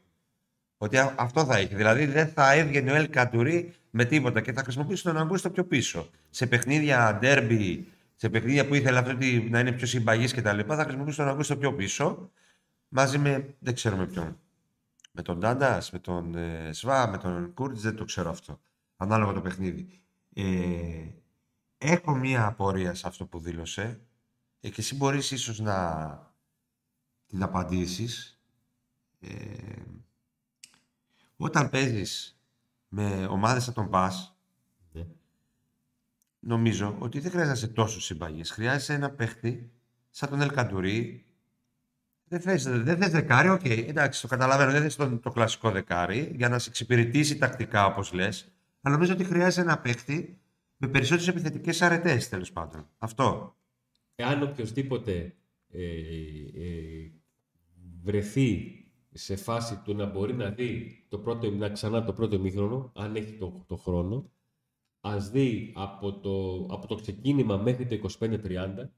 Ότι α- αυτό θα έχει. Δηλαδή δεν θα έβγαινε ο Ελ Καντουρί με τίποτα και θα χρησιμοποιήσει τον Αγκούστο πιο πίσω. Σε παιχνίδια ντέρμπι, σε παιχνίδια που ήθελε αυτό ότι να είναι πιο συμπαγής κτλ. Θα χρησιμοποιήσει τον Αγκούστο πιο πίσω μαζί με δεν ξέρω με ποιον. Με τον Ντάντας, με τον ε, Σβά, με τον Κούρτ, δεν το ξέρω αυτό. Ανάλογα το παιχνίδι. Ε, έχω μία απορία σε αυτό που δήλωσε ε, και εσύ μπορείς ίσως να την απαντήσεις. Ε, όταν παίζεις με ομάδες σαν τον Πας, Ναι. Νομίζω ότι δεν χρειάζεται να είσαι τόσο συμπαγής. Χρειάζεσαι ένα παίχτη σαν τον Ελκαντουρί. Δεν θες, δεν θες δεκάρι, οκ. εντάξει, το καταλαβαίνω. Δεν θες το, το κλασικό δεκάρι για να σε εξυπηρετήσει τακτικά, όπως λες. Αλλά νομίζω ότι χρειάζεται ένα παίχτη με περισσότερες επιθετικές αρετές, τέλος πάντων. Αυτό. Εάν οποιοδήποτε ε, ε, βρεθεί σε φάση του να μπορεί να δει το πρώτο, να ξανά το πρώτο ημίχρονο, αν έχει το, το χρόνο, ας δει από το, από το ξεκίνημα μέχρι το 25-30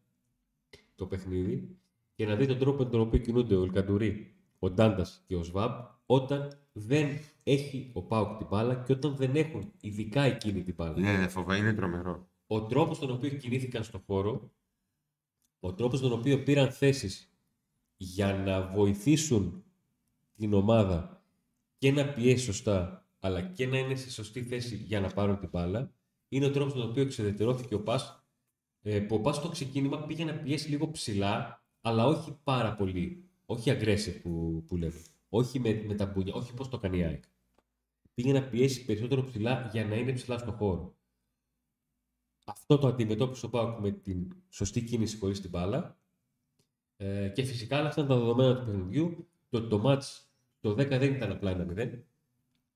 το παιχνίδι και να δει τον τρόπο με τον οποίο κινούνται ο Ελκαντουρί, ο Ντάντας και ο Σβάμπ όταν δεν έχει ο Πάουκ την μπάλα και όταν δεν έχουν ειδικά εκείνη την μπάλα Ναι, ναι, φοβα, είναι τρομερό. ο τρόπος τον οποίο κινήθηκαν στον χώρο, ο τρόπος τον οποίο πήραν θέσεις για να βοηθήσουν την ομάδα και να πιέσει σωστά, αλλά και να είναι σε σωστή θέση για να πάρουν την μπάλα, είναι ο τρόπος τον οποίο εξεδετερώθηκε ο Πας, ε, που ο Πας στο ξεκίνημα πήγε να πιέσει λίγο ψηλά, αλλά όχι πάρα πολύ, όχι aggressive που, που λέμε, όχι με, με τα μπουνιά, όχι πώς το κάνει η ΑΕΚ. Πήγε να πιέσει περισσότερο ψηλά για να είναι ψηλά στον χώρο. Αυτό το αντιμετώπισε ο Πάουκ με την σωστή κίνηση χωρίς την μπάλα. Ε, και φυσικά αυτά ήταν τα δεδομένα του παιχνιδιού. Το, το μάτς το 10 δεν ήταν απλά ένα 0.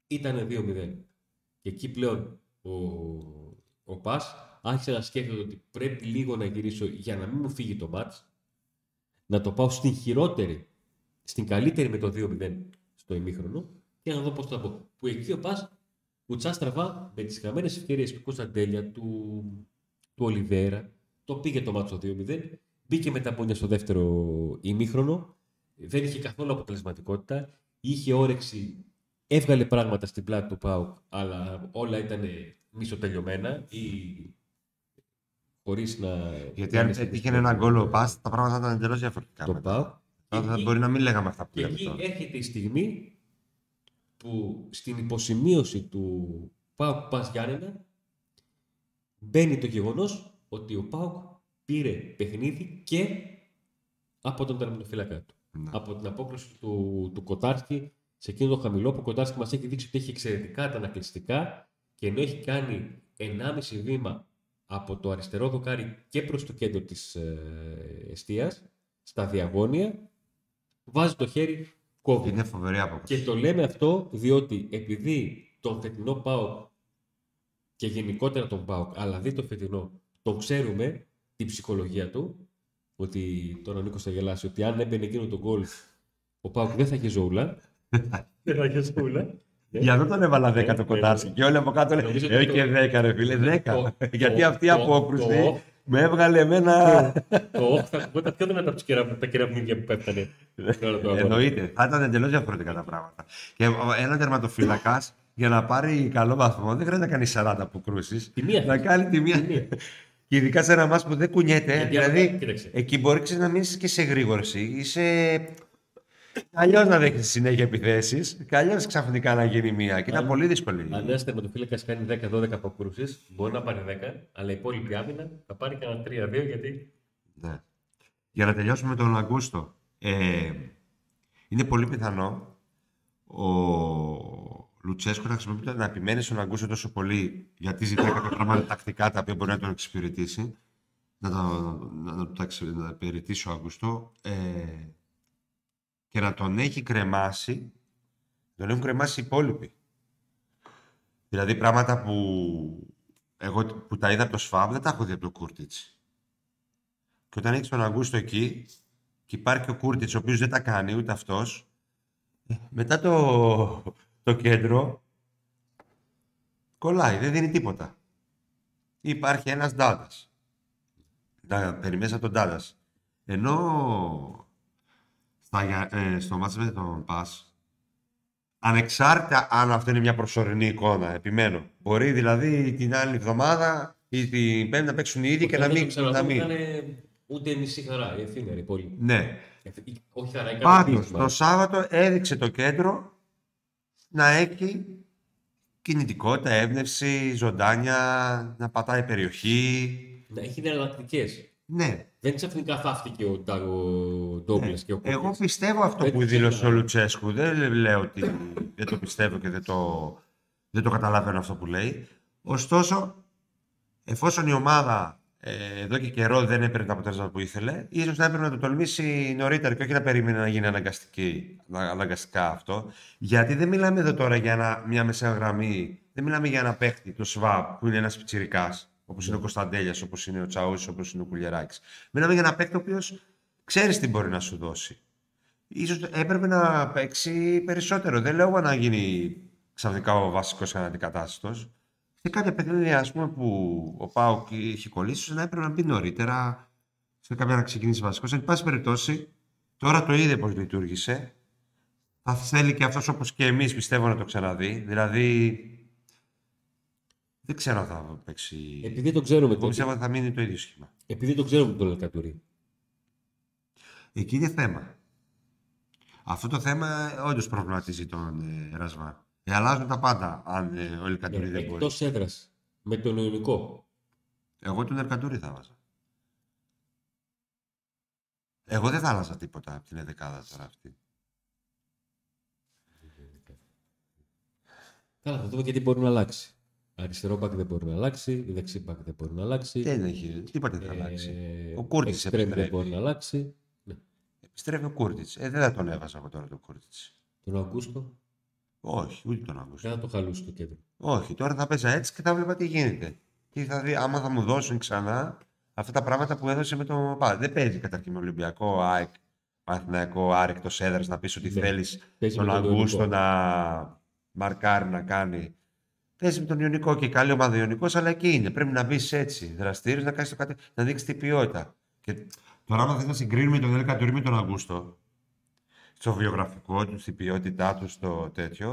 Ήταν 2-0. Και εκεί πλέον ο, ο Πας άρχισε να σκέφτεται ότι πρέπει λίγο να γυρίσω για να μην μου φύγει το μάτς. Να το πάω στην χειρότερη, στην καλύτερη με το 2-0 στο ημίχρονο και να δω πώς θα πω. Που εκεί ο Πας κουτσά στραβά με τις χαμένες ευκαιρίες του Κωνσταντέλια, του, του Ολιβέρα, το πήγε το μάτσο 2-0, μπήκε με τα πόνια στο δεύτερο ημίχρονο, δεν είχε καθόλου αποτελεσματικότητα, είχε όρεξη, έβγαλε πράγματα στην πλάτη του ΠΑΟΚ, αλλά όλα ήταν μισοτελειωμένα ή χωρίς να... Γιατί να αν είναι σε έτυχε ένα γκολ ο Πας, τα πράγματα θα ήταν εντελώς διαφορετικά. το μετά. ΠΑΟΚ. Τώρα θα Εκεί- μπορεί να μην λέγαμε αυτά που και λέμε εκεί τώρα. έρχεται η στιγμή που στην υποσημείωση του Πάου Πας Γιάννενα μπαίνει το γεγονός ότι ο Πάουκ πήρε παιχνίδι και από τον τερματοφύλακα του. Ναι. Από την απόκριση του, του Κοτάρσκι σε εκείνο το χαμηλό που ο Κοτάρσκι μας έχει δείξει ότι έχει εξαιρετικά τα ανακλειστικά και ενώ έχει κάνει 1,5 βήμα από το αριστερό δοκάρι και προς το κέντρο της ε, εστίας, στα διαγώνια, βάζει το χέρι, κόβει. Είναι φοβερή άποψη. Και το λέμε αυτό διότι επειδή τον φετινό ΠΑΟΚ και γενικότερα τον ΠΑΟΚ, αλλά δει το φετινό, τον ξέρουμε την ψυχολογία του, ότι τώρα ο Νίκος θα γελάσει, ότι αν έμπαινε εκείνο τον γκολ, ο ΠΑΟΚ δεν θα είχε ζώουλα. Δεν θα είχε ζώουλα. Για αυτό τον έβαλα 10 Ναι, το ναι, κοντάρσκι. ναι. Και όλοι από κάτω Νομίζω λένε: ότι Ε, το- και 10 ρε φίλε, 10. το- *laughs* Γιατί το- αυτή η το- απόκρουση το- με έβγαλε εμένα. Το *laughs* όχ θα ακουγόταν πιο δυνατά από τις κερα- τα κεραυνίδια που πέφτανε. τώρα το αγώνα. Εννοείται. Θα ήταν εντελώς διαφορετικά τα πράγματα. Και ένα τερματοφύλακας για να πάρει καλό βαθμό δεν χρειάζεται να κάνει 40 αποκρούσεις. Τη μία Να θέλει. κάνει τη μία. Τη μία. *laughs* Και ειδικά σε ένα μάτς που δεν κουνιέται. Γιατί δηλαδή, αυτό, κοίταξε. εκεί μπορεί ξέρεις, να μείνει και σε γρήγορση. Είσαι. Αλλιώς να δέχεσαι συνέχεια επιθέσεις, και αλλιώς ξαφνικά να γίνει μία. Και ήταν Αν- πολύ δύσκολη. Αν ένα τερματοφύλακα κάνει 10-12 αποκρούσει, μπορεί να πάρει 10, αλλά η υπόλοιπη άμυνα θα πάρει κανένα 3-2 γιατί. Ναι. Για να τελειώσουμε με τον Αγκούστο. Ε, είναι πολύ πιθανό ο Λουτσέσκο να χρησιμοποιεί το- να επιμένει στον Αγκούστο τόσο πολύ γιατί ζητάει κάποια πράγματα τακτικά τα οποία μπορεί να τον εξυπηρετήσει. Να, το, να, να, το εξ- να υπηρετήσει ο Αγκούστο ε, και να τον έχει κρεμάσει τον έχουν κρεμάσει οι υπόλοιποι. Δηλαδή πράγματα που εγώ που τα είδα από το ΣΦΑΜ δεν τα έχω δει από το Κούρτιτς. Και όταν έχει τον Αγκούστο εκεί και υπάρχει και ο Κούρτιτς ο οποίος δεν τα κάνει ούτε αυτός ε, μετά το, το κέντρο κολλάει, δεν δίνει τίποτα. Υπάρχει ένας Ντάντας. Να περιμένεις από τον Ντάντας. Ενώ στα, Για- ε, στο μάτς με τον Πας ανεξάρτητα αν αυτό είναι μια προσωρινή εικόνα, επιμένω. Μπορεί δηλαδή την άλλη εβδομάδα ή την πέμπτη να παίξουν οι ίδιοι και να Όταν μην. το ξαναδώ, Να μην. ήταν ούτε μισή χαρά, η εφήμερη πολύ. Ναι. Εφ- Όχι χαρά, έκανε Πάντως, ικανοποίηση, το μάλλον. Σάββατο έδειξε το κέντρο να έχει κινητικότητα, έμπνευση, ζωντάνια, να πατάει περιοχή. Να έχει εναλλακτικές. Ναι. Δεν ξαφνικά θαύτηκε ο, Ντα- ο Ντόγκλα και ο Εγώ Κούκης. πιστεύω αυτό Έτσι που δήλωσε ο ξεκινάει. Λουτσέσκου. Δεν λέω ότι δεν το πιστεύω και δεν το, δεν το καταλαβαίνω αυτό που λέει. Ωστόσο, εφόσον η ομάδα ε, εδώ και καιρό δεν έπαιρνε το αποτέλεσμα που ήθελε, ίσως να έπρεπε να το τολμήσει νωρίτερα και όχι να περίμενε να γίνει αναγκαστική, αναγκαστικά αυτό. Γιατί δεν μιλάμε εδώ τώρα για ένα, μια μεσαία γραμμή, δεν μιλάμε για ένα παίχτη, το ΣΒΑΠ, που είναι ένας πιτσιρικάς, όπως είναι ο Κωνσταντέλιας, όπως είναι ο Τσαούσης, όπως είναι ο Κουλιεράκης. Μιλάμε για ένα παίχτη ο οποίος ξέρεις τι μπορεί να σου δώσει. Ίσως έπρεπε να παίξει περισσότερο. Δεν λέω να γίνει ξαφνικά ο βασικός αναντικατάστατος. Σε κάποια παιχνίδια ας πούμε, που ο Πάουκ είχε κολλήσει, ίσως να έπρεπε να μπει νωρίτερα, σε κάποια να ξεκινήσει βασικός. Εν πάση περιπτώσει, τώρα το είδε πώς λειτουργήσε. Θα θέλει και αυτός όπως και εμείς πιστεύω να το ξαναδεί. Δηλαδή, δεν ξέρω αν θα παίξει. Επειδή το ξέρουμε, Εγώ το, πιστεύω ότι θα μείνει το ίδιο σχήμα. επειδή το ξέρουμε τον Λεκατουρί. Εκεί είναι θέμα. Αυτό το θέμα όντως προβληματίζει τον ε, Ρασβάν. Ε, αλλάζουν τα πάντα αν ε, ο Ελκαντούρη δεν μπορεί. Εκτός έδρας με τον Ιωνικό. Εγώ τον Ελκαντούρη θα βάζα. Εγώ δεν θα άλλαζα τίποτα από την εδεκάδα τώρα αυτή. Καλά, θα δούμε γιατί μπορεί να αλλάξει. Αριστερό μπακ δεν μπορεί να αλλάξει, δεξί μπακ δεν μπορεί να αλλάξει. Δεν έχει, τίποτα δεν θα Ε, αλλάξει. Ο Κούρτιτς extreme δεν επιστρέφει. μπορεί να αλλάξει. Ναι. Επιστρέφει ο Κούρτιτς. Ε, δεν θα τον έβαζα εγώ τώρα τον Κούρτιτς. Τον Αγκούστο Όχι, ούτε τον Αύγουστο. δεν θα το χαλούσε το κέντρο. Όχι, τώρα θα παίζα έτσι και θα βλέπα τι γίνεται. Και θα δει, άμα θα μου δώσουν ξανά αυτά τα πράγματα που έδωσε με τον Πα. Δεν παίζει καταρχήν με Ολυμπιακό, ΑΕΚ, Παναθηναϊκό, άρεκτο έδρας να πεις ότι Ναι. θέλεις Παίζει τον με τον Αγκούστο Ιωνικό. να μαρκάρει, να κάνει. Παίζει με τον Ιωνικό και καλή ομάδα Ιωνικός, αλλά εκεί είναι. Πρέπει να μπεις έτσι, δραστήριος, να, κάνεις το κάτι, να δείξεις την ποιότητα. Και τώρα, άμα θες να συγκρίνουμε τον Έλκα Τουρί με τον Αγκούστο, στο βιογραφικό του, στην ποιότητά του, στο τέτοιο.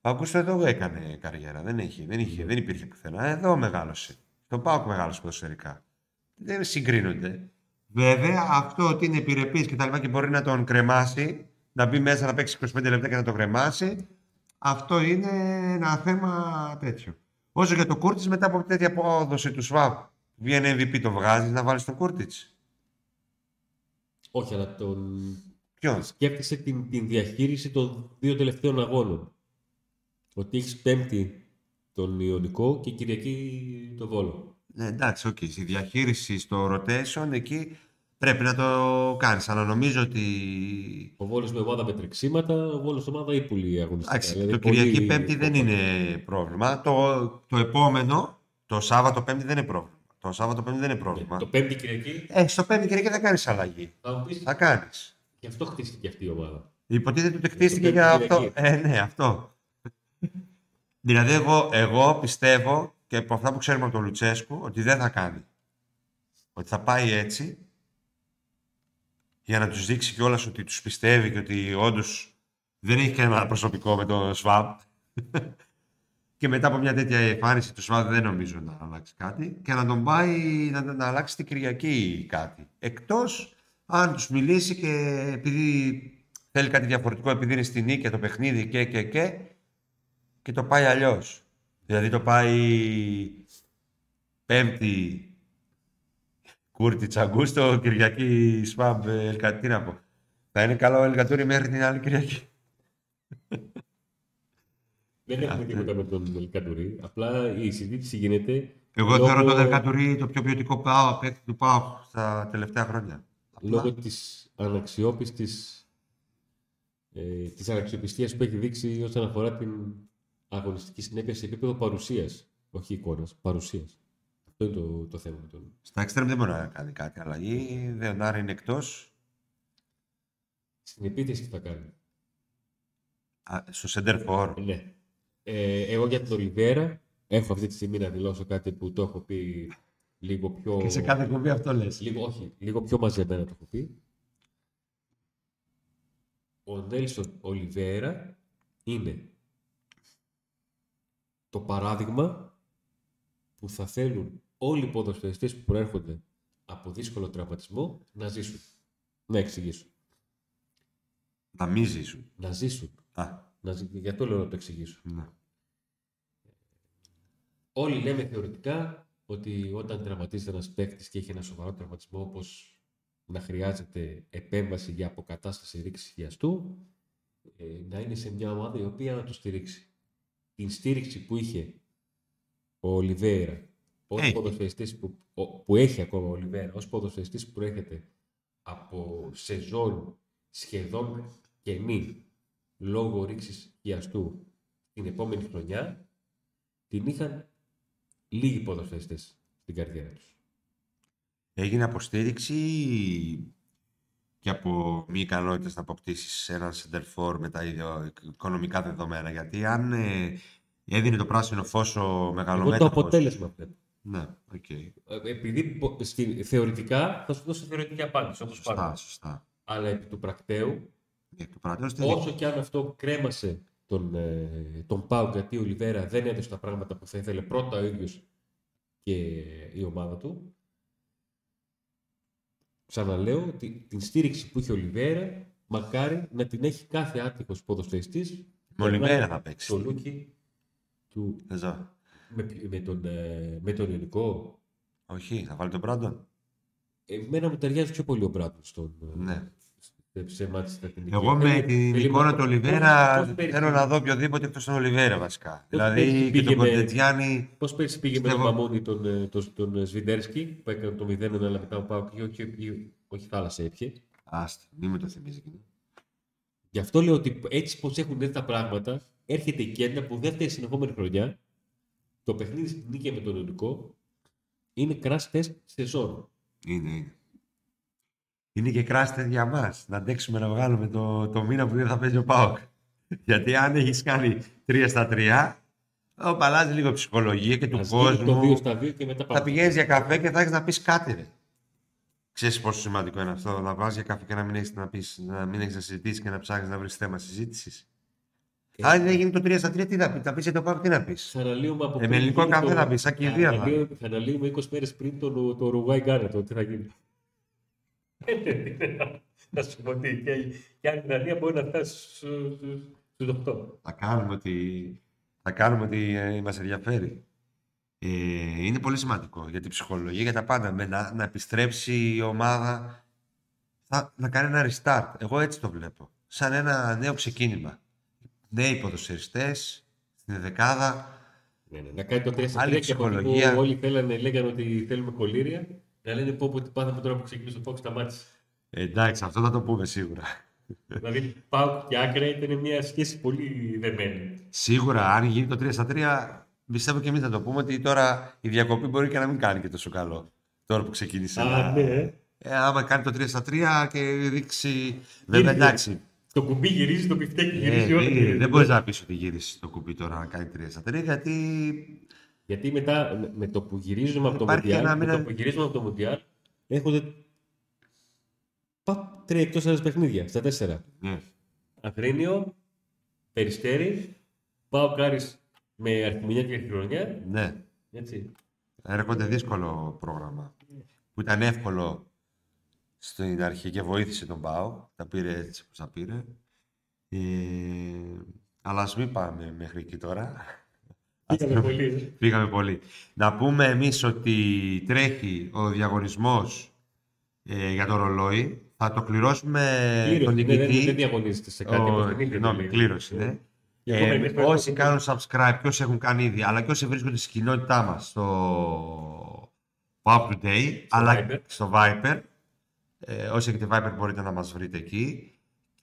Ο Αγκούστο εδώ έκανε καριέρα. Δεν, είχε, δεν, είχε, δεν υπήρχε πουθενά. Εδώ μεγάλωσε. Τον Πάοκ μεγάλωσε ποδοσφαιρικά. Δεν συγκρίνονται. Βέβαια, αυτό ότι είναι επιρρεπής και τα λοιπά και μπορεί να τον κρεμάσει, να μπει μέσα να παίξει 25 λεπτά και να τον κρεμάσει, αυτό είναι ένα θέμα τέτοιο. Όσο για το Κούρτιτς, μετά από τέτοια απόδοση του Σβαμπ, βγαίνει MVP το βγάζει να βάλει τον Κούρτιτς. Όχι, αλλά τον... Ποιον; σκέφτεσαι την, την διαχείριση των δύο τελευταίων αγώνων. Ότι έχεις πέμπτη τον Ιωνικό και Κυριακή τον Βόλο. Ναι, εντάξει, οκ. Η διαχείριση στο rotation εκεί πρέπει να το κάνεις. Αλλά νομίζω ότι. Ο Βόλος με ομάδα με τρεξίματα, ο Βόλος ομάδα ύπουλη αγωνιστικά. Εντάξει, Δηλαδή, το πολύ- Κυριακή Πέμπτη δεν είναι πρόβλημα. Το, το επόμενο, το Σάββατο Πέμπτη δεν είναι πρόβλημα. Το Σάββατο Πέμπτη δεν είναι πρόβλημα. Το πέμπτη Κυριακή; Ε, στο Πέμπτη Κυριακή θα κάνεις αλλαγή. θα μου πεις Θα κάνεις. γι' αυτό χτίστηκε αυτή η ομάδα. Υποτίθεται ότι χτίστηκε το για Πέμπτη αυτό. Κυριακή. Ε, ναι, αυτό. δηλαδή, εγώ, εγώ πιστεύω και από αυτά που ξέρουμε από τον Λουτσέσκου ότι δεν θα κάνει. Ότι θα πάει έτσι για να τους δείξει κιόλας ότι τους πιστεύει και ότι όντως δεν έχει κανένα προσωπικό με τον ΣΒΑΜ. *laughs* και μετά από μια τέτοια εμφάνιση του ΣΒΑΜ δεν νομίζω να αλλάξει κάτι και να τον πάει να, να αλλάξει την Κυριακή κάτι. Εκτός αν τους μιλήσει και επειδή θέλει κάτι διαφορετικό, επειδή είναι στη νίκη το παιχνίδι και και και και το πάει αλλιώς. Δηλαδή το πάει πέμπτη Κούρτι Τσαγκούστο, Κυριακή Σφαμπ Ελκατή. Τι να πω. Θα είναι καλό ο Ελκατούρη μέχρι την άλλη Κυριακή. Δεν έχουμε ναι. τίποτα με τον Ελκαντουρί. Απλά η συζήτηση γίνεται Εγώ λόγω- θεωρώ τον Ελκατούρη το πιο ποιοτικό πάω, παίκτη του πάω στα τελευταία χρόνια. Απλά, λόγω της αναξιόπιστης ε, της αναξιοπιστίας που έχει δείξει όσον αφορά την αγωνιστική συνέπεια σε επίπεδο παρουσίας, όχι εικόνας, παρουσίας. Αυτό είναι το, το θέμα με τον. Στα εξτρέμ δεν μπορεί να κάνει κάτι αλλαγή. Δεονάρη είναι εκτός. Στην επίθεση τι θα κάνει. Α, Στο center for. Ναι. Ε, εγώ για τον Ολιβέρα έχω αυτή τη στιγμή να δηλώσω κάτι που το έχω πει λίγο πιο... Και σε κάθε κουμπί αυτό λες. Λίγο, όχι, λίγο πιο μαζεμένα το έχω πει. Ο Νέλσον Ολιβέρα είναι το παράδειγμα που θα θέλουν όλοι οι ποδοσφαιριστές που προέρχονται από δύσκολο τραυματισμό να ζήσουν. Να εξηγήσουν. Να μην ζήσουν. Να ζήσουν. Α, Να ζη... Γι' αυτό λέω να το εξηγήσω. ναι. Όλοι λέμε θεωρητικά ότι όταν τραυματίζεται ένας παίκτης και έχει ένα σοβαρό τραυματισμό, όπως να χρειάζεται επέμβαση για αποκατάσταση ρήξης χιαστού, ε, να είναι σε μια ομάδα η οποία να το στηρίξει. Την στήριξη που είχε ο Ολιβέρα ως Έχει. ποδοσφαιριστής που, ο- που έχει ακόμα ο Ολιβέρα ως ποδοσφαιριστής που προέρχεται από σεζόν σχεδόν κενή λόγω ρήξης χιαστού την επόμενη χρονιά την είχαν λίγοι ποδοσφαιριστές στην καριέρα τους. Έγινε αποστήριξη και από μη ικανότητες να αποκτήσεις έναν center for με τα ίδια οικονομικά δεδομένα. Γιατί αν ε, έδινε το πράσινο φως ο Εγώ το μεγαλομέτωπος... αποτέλεσμα βλέπω. Ναι, οκ. Ε, Επειδή πο- στη, θεωρητικά θα σου δώσω θεωρητική απάντηση όπως Σωστά, πάντα. σωστά. Αλλά επί του πρακτέου, Για το παρατηρώ όσο και αν αυτό κρέμασε τον, ε, τον Πάου γιατί ο Ολιβέρα δεν έδωσε τα πράγματα που θα ήθελε πρώτα ο ίδιος και η ομάδα του, ξαναλέω ότι την στήριξη που είχε ο Ολιβέρα μακάρι να την έχει κάθε άτυχος ποδοσφαιριστής Με Ολιβέρα Περνάει θα παίξει. Το λούκι του Δεν ξέρω. με, με, τον, ε, με τον Ιωνικό. Όχι, θα βάλει τον Μπράντον. Εμένα μου ταιριάζει πιο πολύ ο Μπράντον στον, ε, Ναι. σε, σε μάτς στα την Εγώ με ηλικία. την Θέλει- εικόνα του πώς- Ολιβέρα πώς- πώς πέρυσι- θέλω να δω οποιοδήποτε εκτός τον Ολιβέρα βασικά. πέρυσι Δηλαδή και πήγε τον με- Κοντετιάνη. Πώς πέρυσι πήγε με τον Πιστεύω- Μαμούνι τον, ε, τον, τον, ε, Σβιντέρσκι που έκανε το 0-1 αλλά μετά ο Πάουκ και όχι, όχι, όχι θάλασσα έπιε. Άστα, μην με το θυμίζει. εκείνο. Γι' αυτό λέω ότι έτσι πως έχουν έρθει τα πράγματα έρχεται η Κέντα που δεύτερη συνεχόμενη χρονιά το παιχνίδι στην νίκη με τον Ιωνικό είναι crash test σεζόν. Είναι, είναι. Είναι και κράστε για μας. Να αντέξουμε να βγάλουμε το, το μήνα που δεν θα παίζει ο Πάοκ. *laughs* Γιατί αν έχεις κάνει 3 στα 3, ο αλλάζει λίγο η ψυχολογία και του Ας γίνει το 2 κόσμου. στα 2 και μετά Θα πάμε. πηγαίνεις για καφέ και θα έχεις να πεις κάτι. Ρε. Ξέρεις πόσο σημαντικό είναι αυτό, να πας για καφέ και να μην έχεις να, πεις, να, μην έχεις να συζητήσεις και να ψάχνεις να βρεις θέμα συζήτησης. Ε, Αν δεν γίνει το 3 στα 3, τι θα πεις, θα πεις για το Πάοκ, τι να πεις; Θα αναλύουμε από Ε, με πριν ελληνικό γίνει καφέ το- θα πεις, σαν κηδεία θα θα. αναλύουμε- Θα αναλύουμε 20 μέρες πριν το, το Ουρουγουάι Γκάνα, το τι θα γίνει. *laughs* Να σου πω τι, και, και αν η Ιταλία μπορεί να φτάσει στου- στους 8. Θα κάνουμε ότι, θα κάνουμε ότι ε, μας ενδιαφέρει. Ε, είναι πολύ σημαντικό για την ψυχολογία, για τα πάντα. Με να, να επιστρέψει η ομάδα, θα, να κάνει ένα restart. Εγώ έτσι το βλέπω. Σαν ένα νέο ξεκίνημα. Νέοι ποδοσφαιριστές, στην δεκάδα. Ναι, ναι, να κάνει το 3 Άλλη 3 και από εκεί που ψυχολογία. όλοι θέλανε, λέγανε ότι θέλουμε κολύρια. Να λένε πω πω τι πάθαμε τώρα που ξεκίνησε το Fox σταμάτησε. Ε, εντάξει, αυτό θα το πούμε σίγουρα. δηλαδή πάω και άκρα ήταν μια σχέση πολύ δεμένη. Σίγουρα, αν γίνει το 3 στα 3, πιστεύω και εμείς θα το πούμε ότι τώρα η διακοπή μπορεί και να μην κάνει και τόσο καλό. Τώρα που ξεκίνησε. Α, να- ναι. Ε, άμα κάνει το 3 στα 3 και δείξει. Βέβαια, Γύρισε. εντάξει. Το κουμπί γυρίζει, το πιφτέκι Ε, γυρίζει όλα. δεν- δεν μπορείς να πεις ότι γύρισε το κουμπί τώρα να κάνει 3 στα 3 γιατί. Γιατί μετά με- με το που γυρίζουμε από το Υπάρχει Μουντιάλ, ένα με μήνα- το που γυρίζουμε από το Μουντιάλ, έχονται παπ, τρία εκτός έδρας παιχνίδια, στα τέσσερα. Ναι. Αγρίνιο, Περιστέρι, Πάο Κάρις με Αρχιμηνιά και Αρχιχρονιά. ναι. Έτσι. Έρχονται δύσκολο πρόγραμμα. Που ήταν εύκολο στην αρχή και βοήθησε τον Πάο. Τα πήρε έτσι όπως τα πήρε. Ε, αλλά ας μην πάμε μέχρι εκεί τώρα. Πήγαμε πολύ. Πήγαμε πολύ. Να πούμε εμείς ότι τρέχει ο διαγωνισμός ε, για το ρολόι. Θα το κληρώσουμε Κλήρωση, τον ναι, δεν, δεν νικητή. διαγωνίζεται σε κάτι. Ο- όπως δεν είναι, Συγγνώμη, λέει. κλήρωση, ναι. Και Ε, ακόμα εμείς πρέπει όσοι να- κάνουν subscribe και όσοι έχουν κάνει ήδη, αλλά και όσοι βρίσκονται στην κοινότητά μας στο Pop Today, αλλά Viber. στο Viper, ε, όσοι έχετε Viper μπορείτε να μας βρείτε εκεί,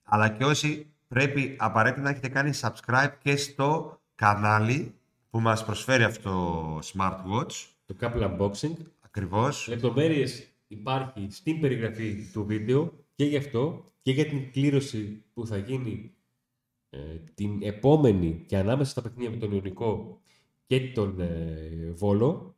αλλά και όσοι πρέπει απαραίτητα να έχετε κάνει subscribe και στο κανάλι που μας προσφέρει αυτό το smartwatch, Το couple unboxing. ακριβώς. Λεπτομέρειες υπάρχει στην περιγραφή του βίντεο και γι' αυτό και για την κλήρωση που θα γίνει ε, την επόμενη και ανάμεσα στα παιχνίδια με τον Ιωνικό και τον ε, Βόλο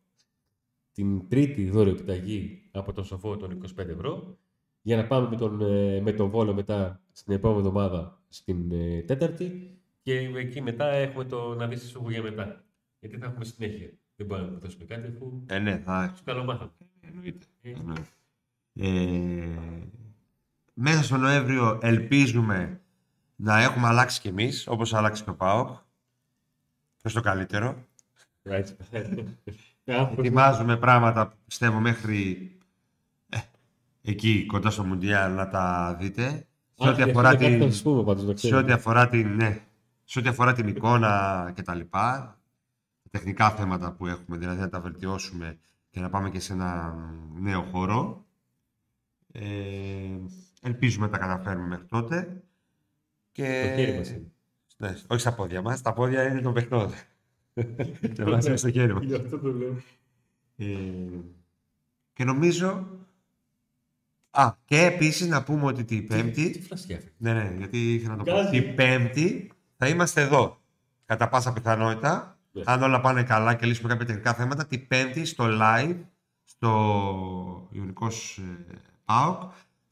την τρίτη δώρο επιταγή από τον Σοφό των 25 ευρώ για να πάμε με τον, ε, με τον Βόλο μετά στην επόμενη εβδομάδα στην ε, τέταρτη και εκεί μετά έχουμε το να δεις σου για μετά. Γιατί θα έχουμε συνέχεια. Δεν μπορούμε να δώσουμε κάτι αφού Ε, ναι, θα, σου καλό μάθαμε. Εννοείται. Ε. Εννοείται. Ε, μέσα στο Νοέμβριο ελπίζουμε να έχουμε αλλάξει κι εμείς, όπως άλλαξε και ο ΠΑΟΚ, προς το καλύτερο. Έτσι. Ετοιμάζουμε πράγματα που πιστεύω μέχρι ε, εκεί κοντά στο Μουντιάλ να τα δείτε. Σε ό,τι αφορά την, Θα πούμε πάντως, να σε ξέρετε. ό,τι αφορά την, ναι, σε ό,τι αφορά την εικόνα και τα λοιπά, τα τεχνικά θέματα που έχουμε, δηλαδή να τα βελτιώσουμε και να πάμε και σε ένα νέο χώρο. Ε, ελπίζουμε να τα καταφέρουμε μέχρι τότε. Και... Το χέρι μας είναι. Ναι, όχι στα πόδια μας, τα πόδια είναι των παιχνών. Το μας είναι στο χέρι μας. Γι' αυτό το λέω. Ε, και νομίζω... Α, και επίσης να πούμε ότι την Πέμπτη... Τι φλασιά αυτή. Ναι, ναι, γιατί ήθελα να το πω. Γκάζι. Την Πέμπτη θα είμαστε εδώ. Κατά πάσα πιθανότητα, Ναι. αν όλα πάνε καλά και λύσουμε κάποια τεχνικά θέματα, την Πέμπτη στο live, στο Ιωνικός ε, ΠΑΟΚ,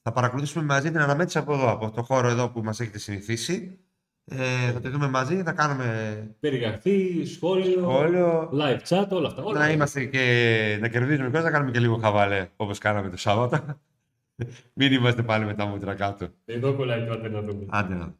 θα παρακολουθήσουμε μαζί την αναμέτρηση από εδώ, από το χώρο εδώ που μας έχετε συνηθίσει. Ε, θα τη δούμε μαζί, θα κάνουμε Περιγραφή, σχόλιο, σχόλιο. live chat, όλα αυτά. Όλα Να αυτά. είμαστε και να κερδίζουμε και να κάνουμε και λίγο χαβαλέ, όπως κάναμε το Σάββατο. Μην είμαστε πάλι με τα μούτρα κάτω. Εδώ κολλάει το άντε να δούμε. Άντε να.